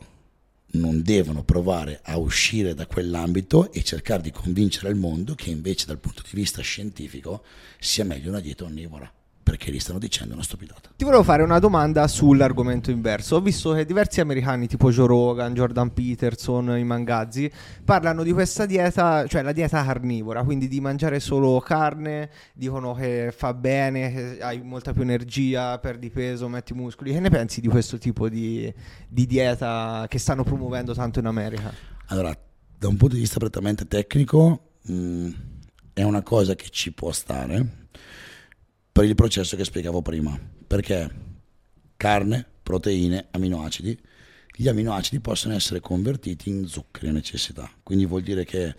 non devono provare a uscire da quell'ambito e cercare di convincere il mondo che invece dal punto di vista scientifico sia meglio una dieta onnivora, perché gli stanno dicendo una stupidata. Ti volevo fare una domanda sull'argomento inverso. Ho visto che diversi americani, tipo Joe Rogan, Jordan Peterson, i Mangazzi, parlano di questa dieta, cioè la dieta carnivora, quindi di mangiare solo carne, dicono che fa bene, che hai molta più energia, perdi peso, metti muscoli. Che ne pensi di questo tipo di, di dieta che stanno promuovendo tanto in America? Allora, da un punto di vista prettamente tecnico, mh, è una cosa che ci può stare per il processo che spiegavo prima, perché carne, proteine, aminoacidi, gli aminoacidi possono essere convertiti in zuccheri a necessità, quindi vuol dire che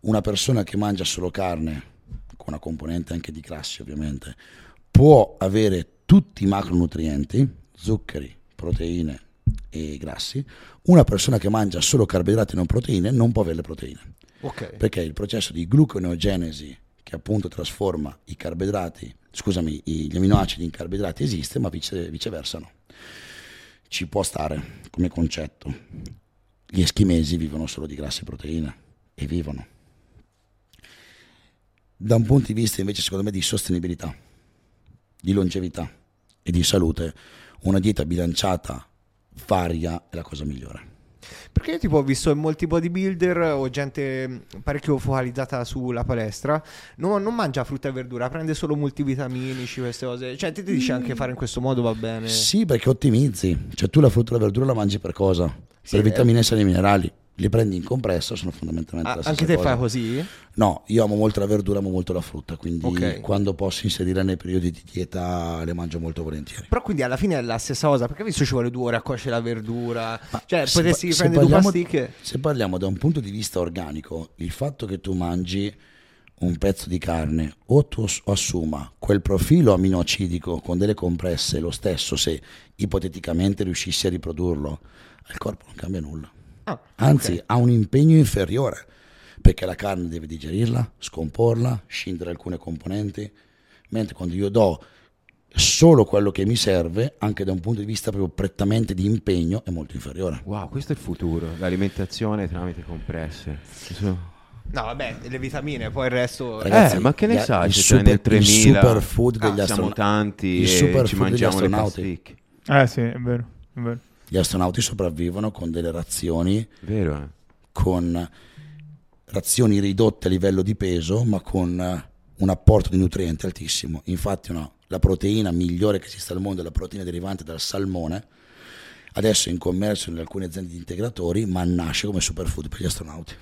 una persona che mangia solo carne, con una componente anche di grassi ovviamente, può avere tutti i macronutrienti, zuccheri, proteine e grassi, una persona che mangia solo carboidrati e non proteine non può avere le proteine. Ok. perché il processo di gluconeogenesi che appunto trasforma i carboidrati, scusami, gli aminoacidi in carboidrati esiste, ma vice- viceversa no. Ci può stare come concetto. Gli eschimesi vivono solo di grassi e proteine e vivono. Da un punto di vista invece secondo me di sostenibilità, di longevità e di salute, una dieta bilanciata, varia è la cosa migliore. Perché io tipo ho visto in molti bodybuilder o gente mh, parecchio focalizzata sulla palestra, non, non mangia frutta e verdura, prende solo multivitaminici, queste cose. Cioè, ti ti dice anche fare in questo modo va bene. Sì, perché ottimizzi. Cioè tu la frutta e la verdura la mangi per cosa? Sì, per vitamine, sali e minerali. Li prendi in compresso, sono fondamentalmente Ah, la stessa anche te cosa. fai così? No, io amo molto la verdura, amo molto la frutta, quindi Ok. quando posso inserire nei periodi di dieta le mangio molto volentieri. Però quindi alla fine è la stessa cosa, perché visto ci vuole due ore a cuocere la verdura. cioè, se potresti se prendere due parliamo- pasticche. Se parliamo da un punto di vista organico, il fatto che tu mangi un pezzo di carne o tu ass- assuma quel profilo aminoacidico con delle compresse lo stesso se ipoteticamente riuscissi a riprodurlo, al corpo non cambia nulla. Ah, Anzi, ok. ha un impegno inferiore perché la carne deve digerirla, scomporla, scindere alcune componenti, mentre quando io do solo quello che mi serve, anche da un punto di vista proprio prettamente di impegno, è molto inferiore. Wow, questo è il futuro, l'alimentazione tramite compresse. No, vabbè, le vitamine, poi il resto... Ragazzi, eh, ma che ne sai il se super- c'è nel il 3000 superfood degli ah, siamo astronauti- tanti il e superfood ci degli mangiamo le astronauti. pasticche. Eh sì, è vero, è vero. Gli astronauti sopravvivono con delle razioni, Vero, eh? con razioni ridotte a livello di peso, ma con eh, un apporto di nutrienti altissimo. Infatti una- la proteina migliore che esiste al mondo è la proteina derivante dal salmone. Adesso è in commercio in alcune aziende di integratori, ma nasce come superfood per gli astronauti.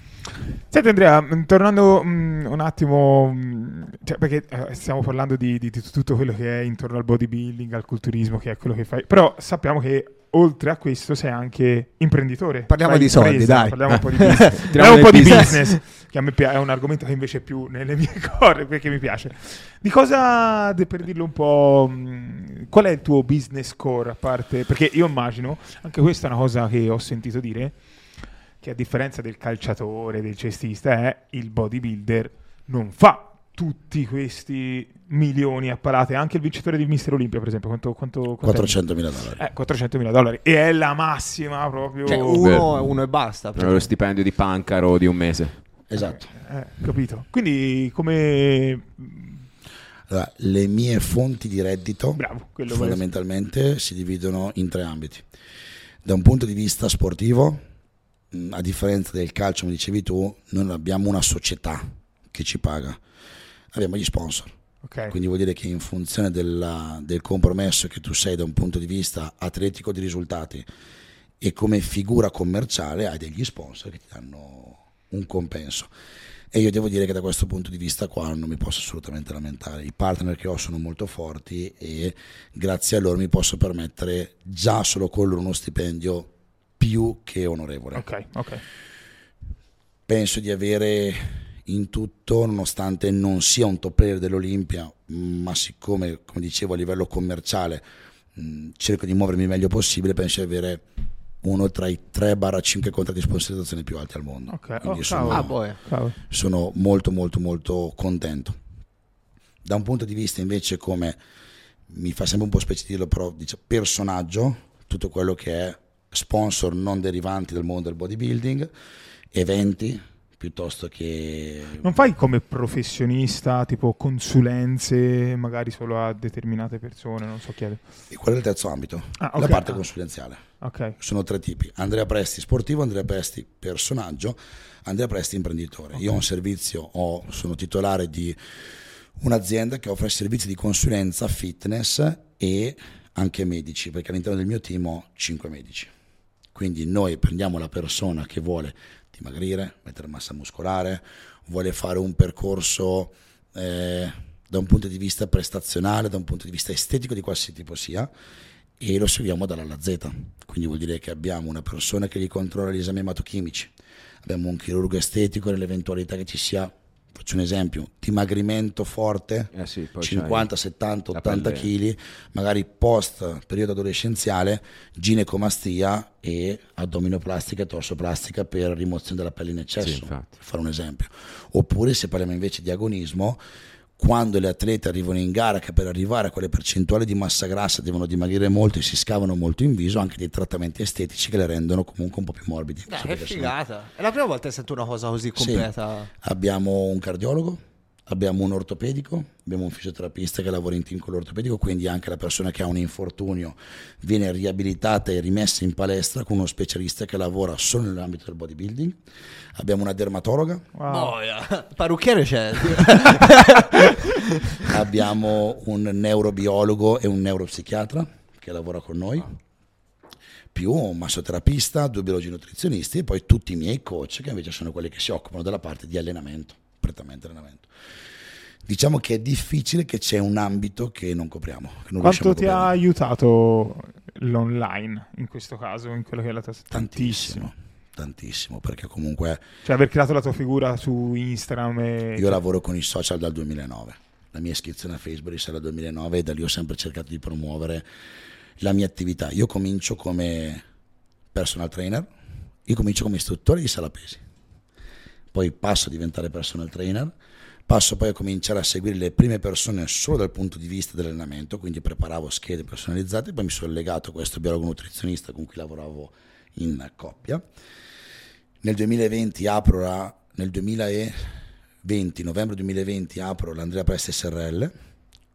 Senti Andrea, mh, tornando mh, un attimo, mh, cioè, perché eh, stiamo parlando di, di- di tutto quello che è intorno al bodybuilding, al culturismo, che è quello che fai, però sappiamo che oltre a questo sei anche imprenditore. Parliamo di soldi, impresa, dai. Parliamo un po' di business. Parliamo un po' di business. che a me è un argomento che invece è più nelle mie corde, perché mi piace. Di cosa, per dirlo un po', mh, qual è il tuo business core a parte? Perché io immagino, anche questa è una cosa che ho sentito dire, che a differenza del calciatore, del cestista, è il bodybuilder non fa tutti questi milioni a palate. Anche il vincitore di Mister Olimpia, per esempio, quanto, quanto, quanto è? 400 mila dollari. Eh, 400 mila dollari. E è la massima proprio. Cioè, uno, uno e basta. Lo stipendio di Pancaro di un mese. Esatto. Eh, capito. Quindi come... Allora, le mie fonti di reddito Bravo, fondamentalmente si dividono in tre ambiti. Da un punto di vista sportivo, mh, a differenza del calcio, come dicevi tu, non abbiamo una società che ci paga, abbiamo gli sponsor. Ok. Quindi vuol dire che in funzione della- del compromesso che tu sei da un punto di vista atletico di risultati e come figura commerciale hai degli sponsor che ti danno un compenso. E io devo dire che da questo punto di vista qua non mi posso assolutamente lamentare. I partner che ho sono molto forti e grazie a loro mi posso permettere già solo con loro uno stipendio più che onorevole Ok, ok. penso di avere in tutto, nonostante non sia un top player dell'Olimpia, ma siccome, come dicevo, a livello commerciale mh, cerco di muovermi il meglio possibile, penso di avere uno tra i 3-5 contratti di sponsorizzazione più alti al mondo. Ok, Quindi oh, sono. Ah, boh, eh. Sono molto molto molto contento. Da un punto di vista invece come mi fa sempre un po' specie dirlo, però dice, personaggio, tutto quello che è sponsor non derivanti dal mondo del bodybuilding, eventi piuttosto che Non fai come professionista, tipo consulenze, magari solo a determinate persone, non so chiedere. e quello è il terzo ambito, Ah, la ok. parte Ah. consulenziale. Ok. Sono tre tipi, Andrea Presti sportivo, Andrea Presti personaggio, Andrea Presti imprenditore. Io ho un servizio, ho- sono titolare di un'azienda che offre servizi di consulenza fitness e anche medici, perché all'interno del mio team ho 5 medici. Quindi noi prendiamo la persona che vuole dimagrire, mettere massa muscolare, vuole fare un percorso eh, da un punto di vista prestazionale, da un punto di vista estetico di qualsiasi tipo sia, e lo seguiamo dalla alla Z. Quindi vuol dire che abbiamo una persona che gli controlla gli esami ematochimici, abbiamo un chirurgo estetico nell'eventualità che ci sia, faccio un esempio, dimagrimento forte, Eh sì, poi 50, c'hai 70, la 80 pelle- kg, magari post periodo adolescenziale, ginecomastia e addominoplastica e torsoplastica per rimozione della pelle in eccesso, Sì, per fare un esempio. Oppure se parliamo invece di agonismo, quando le atlete arrivano in gara che per arrivare a quelle percentuali di massa grassa devono dimagrire molto e si scavano molto in viso, anche dei trattamenti estetici che le rendono comunque un po' più. Dai, Questo che perché sono- figata. È la prima volta che sento una cosa così Sì. completa. Abbiamo un cardiologo, abbiamo un ortopedico, abbiamo un fisioterapista che lavora in team con l'ortopedico, quindi anche la persona che ha un infortunio viene riabilitata e rimessa in palestra con uno specialista che lavora solo nell'ambito del bodybuilding. Abbiamo una dermatologa, Wow. Boia. Parrucchiere c'è. abbiamo un neurobiologo e un neuropsichiatra che lavora con noi. Più un massoterapista, due biologi nutrizionisti e poi tutti i miei coach che invece sono quelli che si occupano della parte di allenamento, prettamente allenamento. Diciamo che è difficile che c'è un ambito che non copriamo. Che non Quanto ti ha aiutato l'online in questo caso, in quello che è la tua Tantissimo, tantissimo, perché comunque Cioè aver creato la tua figura su Instagram e... io lavoro con i social dal 2009. La mia iscrizione a Facebook risale dal 2009 e da lì ho sempre cercato di promuovere la mia attività. Io comincio come personal trainer, io comincio come istruttore di sala pesi, poi passo a diventare personal trainer, passo poi a cominciare a seguire le prime persone solo dal punto di vista dell'allenamento, quindi preparavo schede personalizzate, poi mi sono legato a questo biologo nutrizionista con cui lavoravo in coppia. Nel 2020 apro la, nel 2020, novembre 2020 apro l'Andrea Presti SRL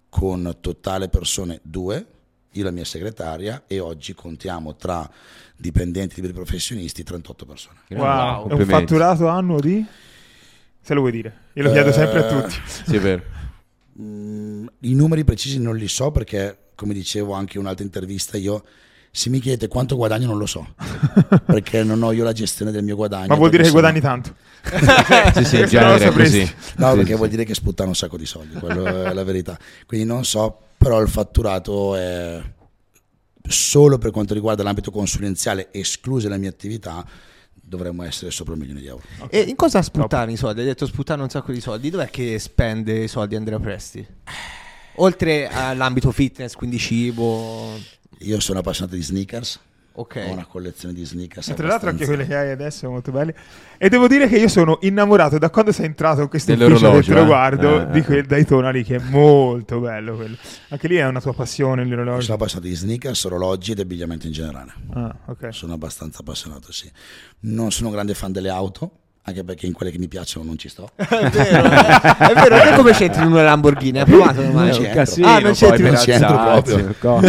con totale persone due, io e la mia segretaria e oggi contiamo tra dipendenti liberi professionisti 38 persone. Wow, è un fatturato annuo di... Se lo vuoi dire, io lo chiedo sempre a Eh, tutti. Sì, è vero. Mm, I numeri precisi non li so perché, come dicevo anche in un'altra intervista, io se mi chiedete quanto guadagno non lo so, perché non ho io la gestione del mio guadagno. Ma vuol dire che perché guadagni tanto. Sì, sì, non lo genere è così. sapresti. No, perché sì. vuol dire che sputtano un sacco di soldi, quello è la verità. Quindi non so, però il fatturato è solo per quanto riguarda l'ambito consulenziale, escluse le mie attività, dovremmo essere sopra un milione di euro. E in cosa sputtano i soldi? Hai detto sputtano un sacco di soldi. Dov'è che spende i soldi Andrea Presti? Oltre all'ambito fitness, quindi cibo. Io sono appassionato di sneakers, Ok. Ho una collezione di sneakers. E tra l'altro anche quelle che hai adesso sono molto belle. E devo dire che io sono innamorato da quando sei entrato in questo ufficio del eh? traguardo Eh, di eh. quel Daytona lì che è molto bello quello. Anche lì è una tua passione l'orologio. Sono appassionato di sneakers, orologi ed abbigliamento in generale. Ah, ok. Sono abbastanza appassionato, sì. Non sono un grande fan delle auto, anche perché in quelle che mi piacciono non ci sto. È vero, eh. è vero. Te come c'entri in una Lamborghini? Hai provato Non ormai? ci un entro. casino, Ah, non c'entri, non ci entro alzarsi, proprio.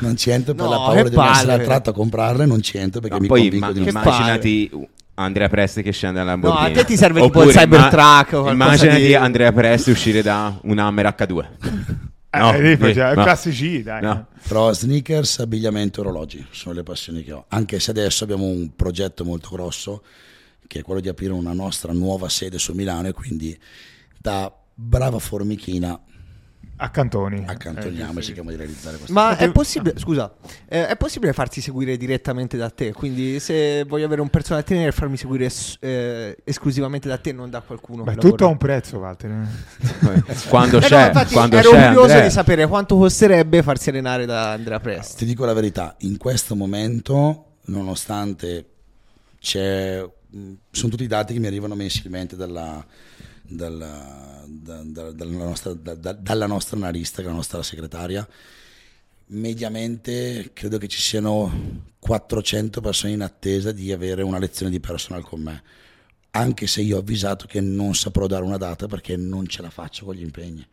Non ci entro per No, la paura di non essere attratto a comprarle, non ci entro perché Ma mi poi convinco ma- di non immaginati Andrea Presti che scende alla Lamborghini. No, a te ti serve tipo Oppure il Cybertruck o qualcosa Immaginati di- Andrea Presti uscire da un Hammer H2. Eh, No, lì faceva- no. classici, dai. No. Però sneakers, abbigliamento, orologi sono le passioni che ho. Anche se adesso abbiamo un progetto molto grosso che è quello di aprire una nostra nuova sede su Milano e quindi da brava formichina Accantoni. accantoniamo Eh, e sì, sì. cerchiamo di realizzare questa Ma è possibile, scusa, eh, è possibile farsi seguire direttamente da te? Quindi se voglio avere un personal trainer farmi seguire es- eh, esclusivamente da te, non da qualcuno. Che tutto ha un prezzo, Walter. quando Eh no, c'è, infatti quando ero c'è curioso Andrea. di sapere quanto costerebbe farsi allenare da Andrea Presti. Ti dico la verità, in questo momento, nonostante c'è, sono tutti i dati che mi arrivano mensilmente dalla, dalla, da- da- dalla nostra, da- da- dalla nostra analista, che è la nostra segretaria, mediamente credo che ci siano 400 persone in attesa di avere una lezione di personal con me. Anche se io ho avvisato che non saprò dare una data perché non ce la faccio con gli impegni.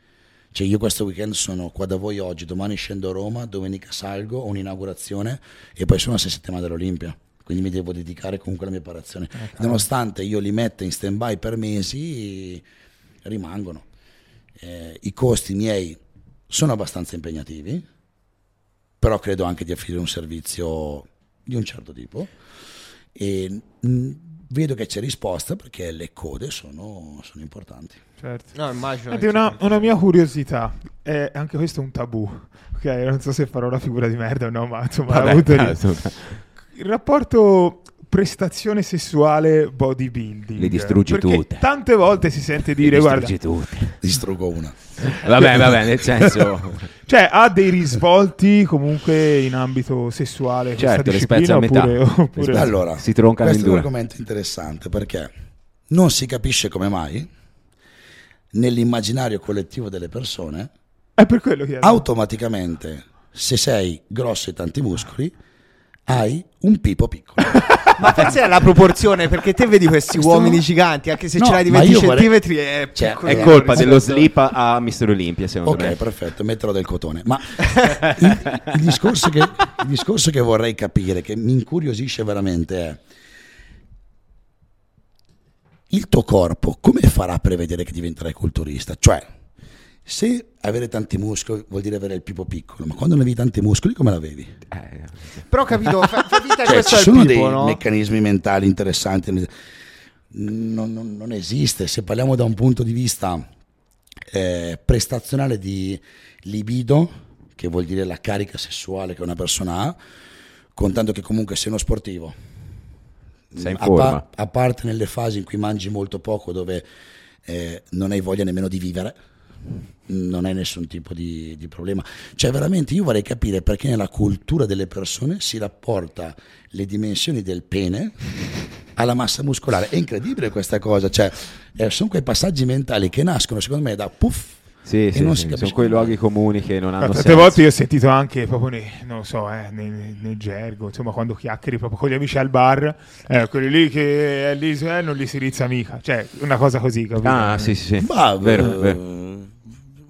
Cioè io questo weekend sono qua da voi oggi, domani scendo a Roma, domenica salgo, ho un'inaugurazione e poi sono a sei settimane dell'Olimpia. Quindi mi devo dedicare comunque alla mia operazione. Nonostante io li metta in stand by per mesi, rimangono. Eh, I costi miei sono abbastanza impegnativi, però credo anche di offrire un servizio di un certo tipo e mh, vedo che c'è risposta perché le code sono, sono importanti. Certo. No, immagino. Una, una mia curiosità, è anche questo è un tabù, ok? Non so se farò una figura di merda o no, ma insomma, Vabbè, ho avuto. Il rapporto prestazione sessuale bodybuilding. Le distruggi Perché tutte. Tante volte si sente Le dire, guarda, distruggi tutte. Distruggo una. Vabbè, vabbè, nel senso... cioè ha dei risvolti comunque in ambito sessuale, Certo, le spezza a metà. oppure, oppure- Allora, Si troncano in questo è un due. argomento interessante perché non si capisce come mai nell'immaginario collettivo delle persone è per quello che automaticamente se sei grosso e tanti muscoli hai un pipo piccolo. Ma forse è la proporzione, perché te vedi questi Questo uomini giganti, anche se No, ce l'hai di ma 20 io vorrei- centimetri, è Cioè, piccolo. È Eh, colpa rispetto- dello slip a Mr. Olympia, secondo Ok, me. perfetto, metterò del cotone. Ma il, il discorso che, il discorso che vorrei capire, che mi incuriosisce veramente è il tuo corpo come farà a prevedere che diventerai culturista? Cioè, se avere tanti muscoli vuol dire avere il pipo piccolo, ma quando non avevi tanti muscoli come l'avevi? Eh, Però capito, fa, fa Cioè, questo ci sono tipo, dei no? meccanismi mentali interessanti. Non, non- non esiste. Se parliamo da un punto di vista eh, prestazionale di libido, che vuol dire la carica sessuale che una persona ha, contando che comunque sei uno sportivo. Sei in a, forma. a parte nelle fasi in cui mangi molto poco, dove eh, non hai voglia nemmeno di vivere, non hai nessun tipo di, di problema. Cioè, veramente io vorrei capire perché nella cultura delle persone si rapporta le dimensioni del pene alla massa muscolare. È incredibile questa cosa. Cioè, eh, sono quei passaggi mentali che nascono, secondo me, da puff. Sì, sì, non sì, si sono quei luoghi comuni che non hanno Tante senso. volte io ho sentito anche proprio nei, non lo so, eh, nei, nei- nei gergo, insomma, quando chiacchieri proprio con gli amici al bar, eh, quelli lì che eh, lì, eh, non li si rizza mica, cioè una cosa così, capito? Ah, sì, sì, sì. Ma, vero, eh, vero.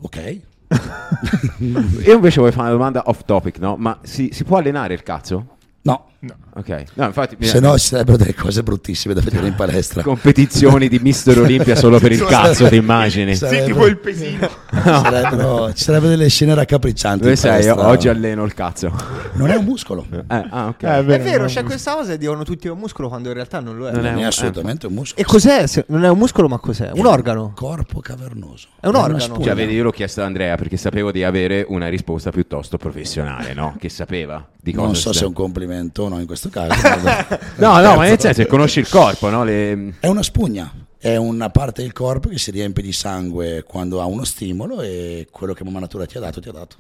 Ok. Io invece voglio fare una domanda off topic, no? Ma si, si può allenare il cazzo? No, No. Ok. No, infatti... se no ci sarebbero delle cose bruttissime da vedere in palestra. Competizioni di Mister Olimpia solo per il cazzo, ti immagini? Sì. Tipo il pesino. Ci sarebbero, ci sarebbero delle scene raccapriccianti. Dove sei? palestra. Oggi alleno il cazzo. Non è un muscolo, Eh, ah, ok. Eh, È vero, no, c'è no. questa cosa e dicono tutti è un muscolo quando in realtà non lo è. Non è non è un- assolutamente un muscolo. E cos'è? Se- Non è un muscolo, ma cos'è? Un organo. Corpo cavernoso. È un organo. Cioè, vedi, io l'ho chiesto ad Andrea perché sapevo di avere una risposta piuttosto professionale, no? Che sapeva di cosa Non so se è un complimento o no in questo caso. ma- No, no, ma nel senso che conosci il corpo, no? Le... È una spugna, è una parte del corpo che si riempie di sangue quando ha uno stimolo e quello che mamma natura ti ha dato ti ha dato.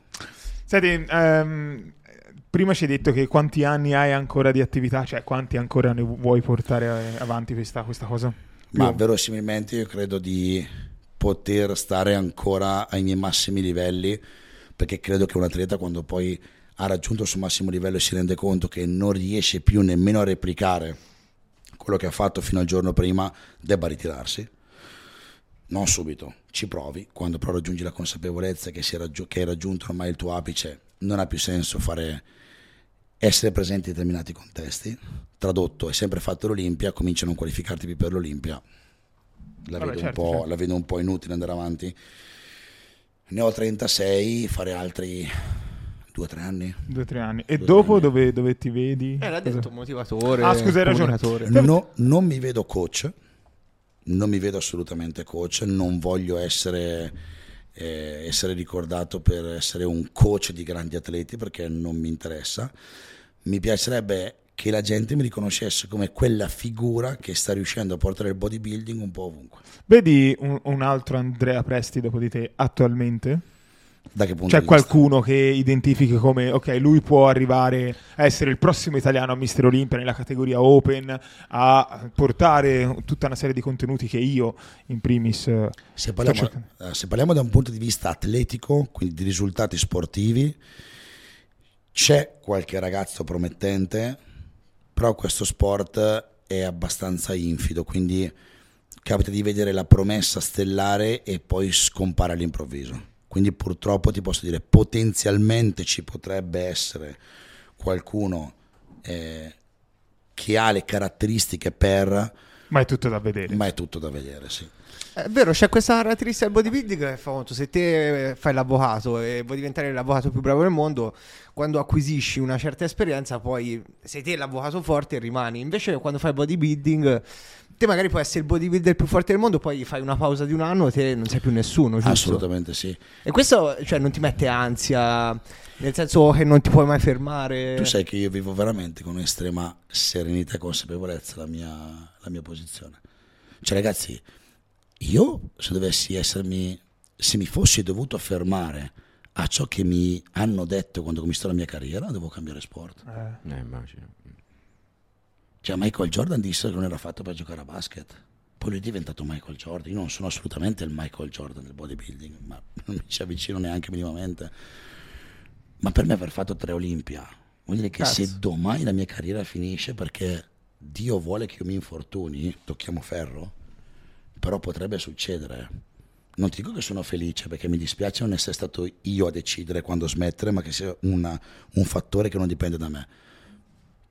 Senti, ehm, prima ci hai detto che quanti anni hai ancora di attività, cioè quanti ancora ne vuoi portare eh, avanti questa, questa cosa? Ma Io- verosimilmente io credo di poter stare ancora ai miei massimi livelli, perché credo che un atleta quando poi ha raggiunto il suo massimo livello e si rende conto che non riesce più nemmeno a replicare quello che ha fatto fino al giorno prima, debba ritirarsi. Non subito, ci provi, quando però raggiungi la consapevolezza che, raggiu- che hai raggiunto ormai il tuo apice, non ha più senso fare essere presenti in determinati contesti. Tradotto, hai sempre fatto l'Olimpia, cominci a non qualificarti più per l'Olimpia. La, vedo, certo, un po', certo. la vedo un po' inutile andare avanti. Ne ho 36, fare altri 2-3 anni. Due o tre anni. E Due, dopo tre dove, dove ti vedi? Eh, l'ha Cosa- detto motivatore. Ah, scusa, hai ragione. No- non mi vedo coach, non mi vedo assolutamente coach, non voglio essere, eh, essere ricordato per essere un coach di grandi atleti perché non mi interessa. Mi piacerebbe che la gente mi riconoscesse come quella figura che sta riuscendo a portare il bodybuilding un po' ovunque. Vedi un, un altro Andrea Presti dopo di te attualmente? Da che punto C'è di vista? qualcuno che identifichi come, ok, lui può arrivare a essere il prossimo italiano a Mister Olimpia nella categoria Open, a portare tutta una serie di contenuti che io, in primis, eh, Se parliamo, eh, se parliamo da un punto di vista atletico, quindi di risultati sportivi, c'è qualche ragazzo promettente, però questo sport è abbastanza infido, quindi capita di vedere la promessa stellare e poi scompare all'improvviso. Quindi purtroppo ti posso dire, potenzialmente ci potrebbe essere qualcuno eh, che ha le caratteristiche per, ma è tutto da vedere. ma è tutto da vedere, sì. È vero, c'è questa caratteristica del bodybuilding che fa conto, se te eh, fai l'avvocato e vuoi diventare l'avvocato più bravo del mondo, quando acquisisci una certa esperienza poi sei te l'avvocato forte e rimani. Invece quando fai bodybuilding, te magari puoi essere il bodybuilder più forte del mondo, poi fai una pausa di un anno e te non sei più nessuno, giusto? Assolutamente sì. E questo cioè, non ti mette ansia, nel senso che non ti puoi mai fermare. Tu sai che io vivo veramente con estrema serenità e consapevolezza la mia, la mia posizione. Cioè, ragazzi, io se dovessi essermi, se mi fossi dovuto fermare a ciò che mi hanno detto quando ho cominciato la mia carriera, devo cambiare sport. Eh, Eh, immagino. Cioè, Michael Jordan disse che non era fatto per giocare a basket. Poi lui è diventato Michael Jordan. Io non sono assolutamente il Michael Jordan del bodybuilding, ma non mi ci avvicino neanche minimamente. Ma per me aver fatto tre Olimpia vuol dire che Cazzo. se domani la mia carriera finisce perché Dio vuole che io mi infortuni, tocchiamo ferro, però potrebbe succedere. Non ti dico che sono felice perché mi dispiace non essere stato io a decidere quando smettere, ma che sia una- un fattore che non dipende da me.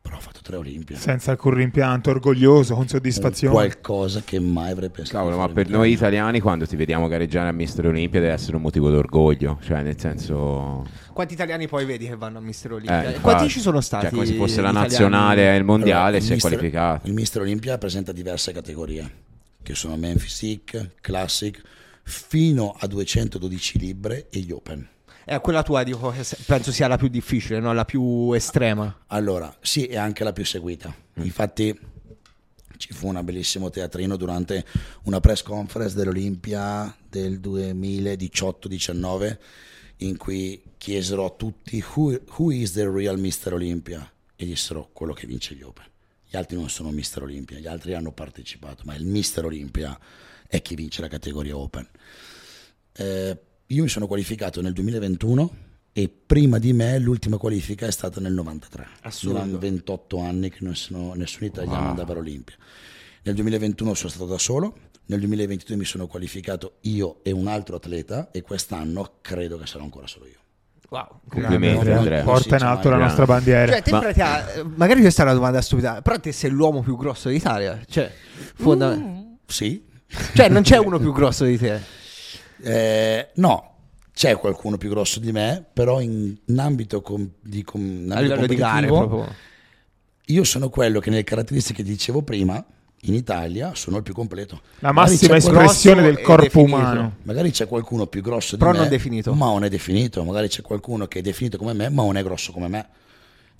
Però ho fatto tre Olimpia. senza alcun rimpianto, orgoglioso, con Un soddisfazione. qualcosa che mai avrei pensato. Cavolo, ma per noi italiani quando ti vediamo gareggiare a Mister Olimpia deve essere un motivo d'orgoglio, cioè nel senso... Quanti italiani poi vedi che vanno a Mister Olimpia? Eh, Quanti ci sono stati? Cioè, come se fosse la italiani? nazionale e il mondiale Allora, si è Mister- qualificato. Il Mister Olimpia presenta diverse categorie, che sono Memphis Sick, Classic, fino a 212 libbre e gli Open. Eh, quella tua dico penso sia la più difficile, no? la più estrema. Allora, sì, è anche la più seguita. Infatti ci fu un bellissimo teatrino durante una press conference dell'Olimpia del 2018-19 in cui chiesero a tutti who, who is the real Mr. Olympia e dissero quello che vince gli Open. Gli altri non sono Mr. Olympia, gli altri hanno partecipato, ma il Mr. Olympia è chi vince la categoria Open. Eh, io mi sono qualificato nel 2021 e prima di me l'ultima qualifica è stata nel 93. Assurdo. Erano 28 anni che nessuno, nessun italiano Wow. andava all'Olimpia. Nel 2021 sono stato da solo, nel 2022 mi sono qualificato io e un altro atleta e quest'anno credo che sarò ancora solo io. Wow. Complimenti Andrea. Porta in alto la nostra bandiera. Cioè, te Ma- pratica, eh, magari questa è una domanda stupida, però te sei l'uomo più grosso d'Italia. Cioè, fonda- Sì? cioè non c'è uno più grosso di te. Eh, no, c'è qualcuno più grosso di me, però in, in ambito, com- di, com- in A ambito livello di gare competitivo, proprio. io sono quello che nelle caratteristiche che dicevo prima, in Italia sono il più completo. La massima espressione del corpo umano. Magari c'è qualcuno più grosso di Però me, non definito. ma non è definito. Magari c'è qualcuno che è definito come me, ma non è grosso come me.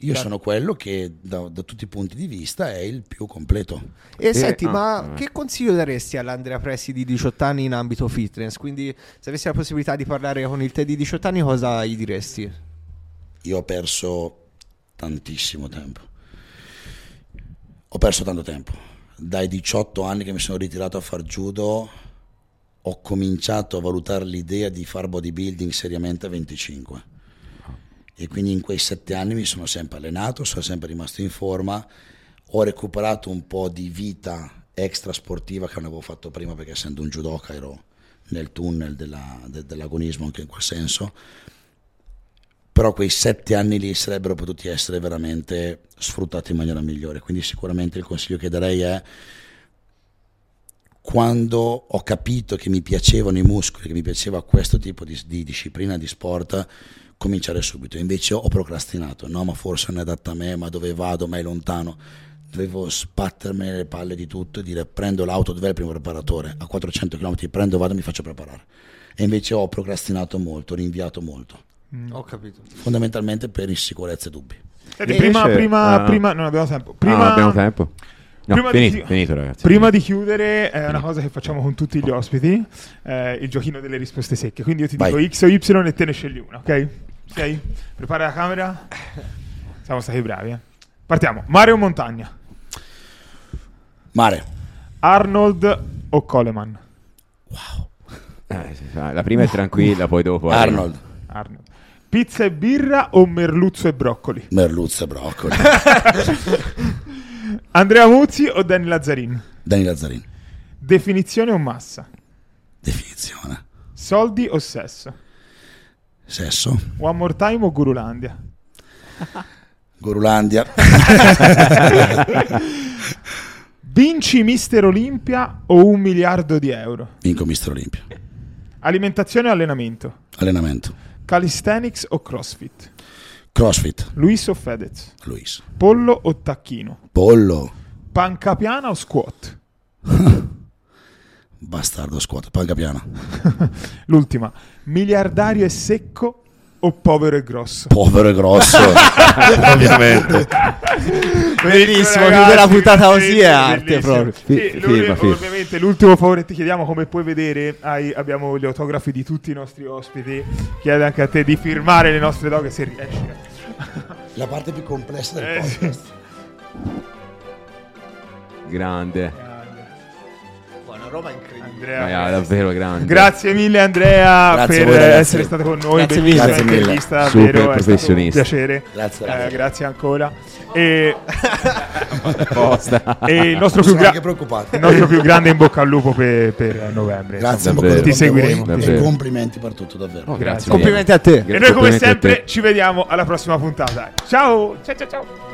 Io Certo. sono quello che da, da tutti i punti di vista è il più completo. E Eh, senti, ah, ma ah. che consiglio daresti all'Andrea Pressi di 18 anni in ambito fitness? Quindi, se avessi la possibilità di parlare con il te di 18 anni, cosa gli diresti? io ho perso tantissimo tempo. Ho perso tanto tempo. Dai 18 anni che mi sono ritirato a far judo, ho cominciato a valutare l'idea di fare bodybuilding seriamente a 25. E quindi in quei sette anni mi sono sempre allenato, sono sempre rimasto in forma, ho recuperato un po' di vita extra sportiva che non avevo fatto prima perché essendo un judoka ero nel tunnel della, de, dell'agonismo anche in quel senso però quei sette anni lì sarebbero potuti essere veramente sfruttati in maniera migliore. Quindi sicuramente il consiglio che darei è quando ho capito che mi piacevano i muscoli che mi piaceva questo tipo di, di disciplina di sport cominciare subito. Invece ho procrastinato. No ma forse non è adatta a me ma dove vado ma è lontano? Dovevo sbattermi le palle di tutto e dire prendo l'auto dove è il primo preparatore? A 400 km prendo vado e mi faccio preparare. E invece ho procrastinato molto rinviato molto Ho capito. fondamentalmente per insicurezze e dubbi Senti, E prima, invece- prima, ah. prima, non abbiamo tempo. Ah, Prima, non abbiamo tempo. No, prima finito, di- finito ragazzi. Prima di chiudere, è una cosa che facciamo con tutti gli ospiti, eh, il giochino delle risposte secche. Quindi io ti Vai. dico X o Y e te ne scegli una, ok? Ok? Prepara la camera. Siamo stati bravi, eh. Partiamo. Mare o montagna? mare Arnold o Coleman? Eh, sì, sì, la prima è tranquilla, poi dopo... eh. Arnold Arnold. Pizza e birra o merluzzo e broccoli? merluzzo e broccoli Andrea Muzzi o Danny Lazzarin? Dani Lazzarin Definizione o massa? definizione Soldi o sesso? sesso One More Time o Gurulandia? Gorulandia Vinci Mister Olimpia o un miliardo di euro? vinco Mister Olimpia Alimentazione o allenamento? allenamento Calisthenics o CrossFit? crossfit Luis o Fedez? Luis Pollo o tacchino? pollo Panca piana o squat? bastardo squat panca piana L'ultima. Miliardario e secco o povero e grosso? povero e grosso ovviamente Bellissimo, Ragazzi, chiudere la puntata così è arte proprio. Sì, l'uni- firma, firma. ovviamente l'ultimo favore che ti chiediamo, come puoi vedere, hai- abbiamo gli autografi di tutti i nostri ospiti. Chiede anche a te di firmare le nostre doghe se riesci. la parte più complessa del Eh, sì. podcast Grande. Una roba incredibile. Andrea, Eh, davvero grande. Grazie mille Andrea Grazie per voi, essere stato con noi. Grazie Bellissima mille. Grazie mille. Super è stato un professionista. piacere. Grazie, Eh, ragazzi. grazie ancora. E, e il, nostro più gra- il nostro più grande in bocca al lupo per, per novembre. grazie Davvero. Ti seguiremo. Davvero. complimenti per tutto davvero Oh, grazie. Complimenti a te. E noi come sempre ci vediamo alla prossima puntata. Ciao! Ciao ciao ciao!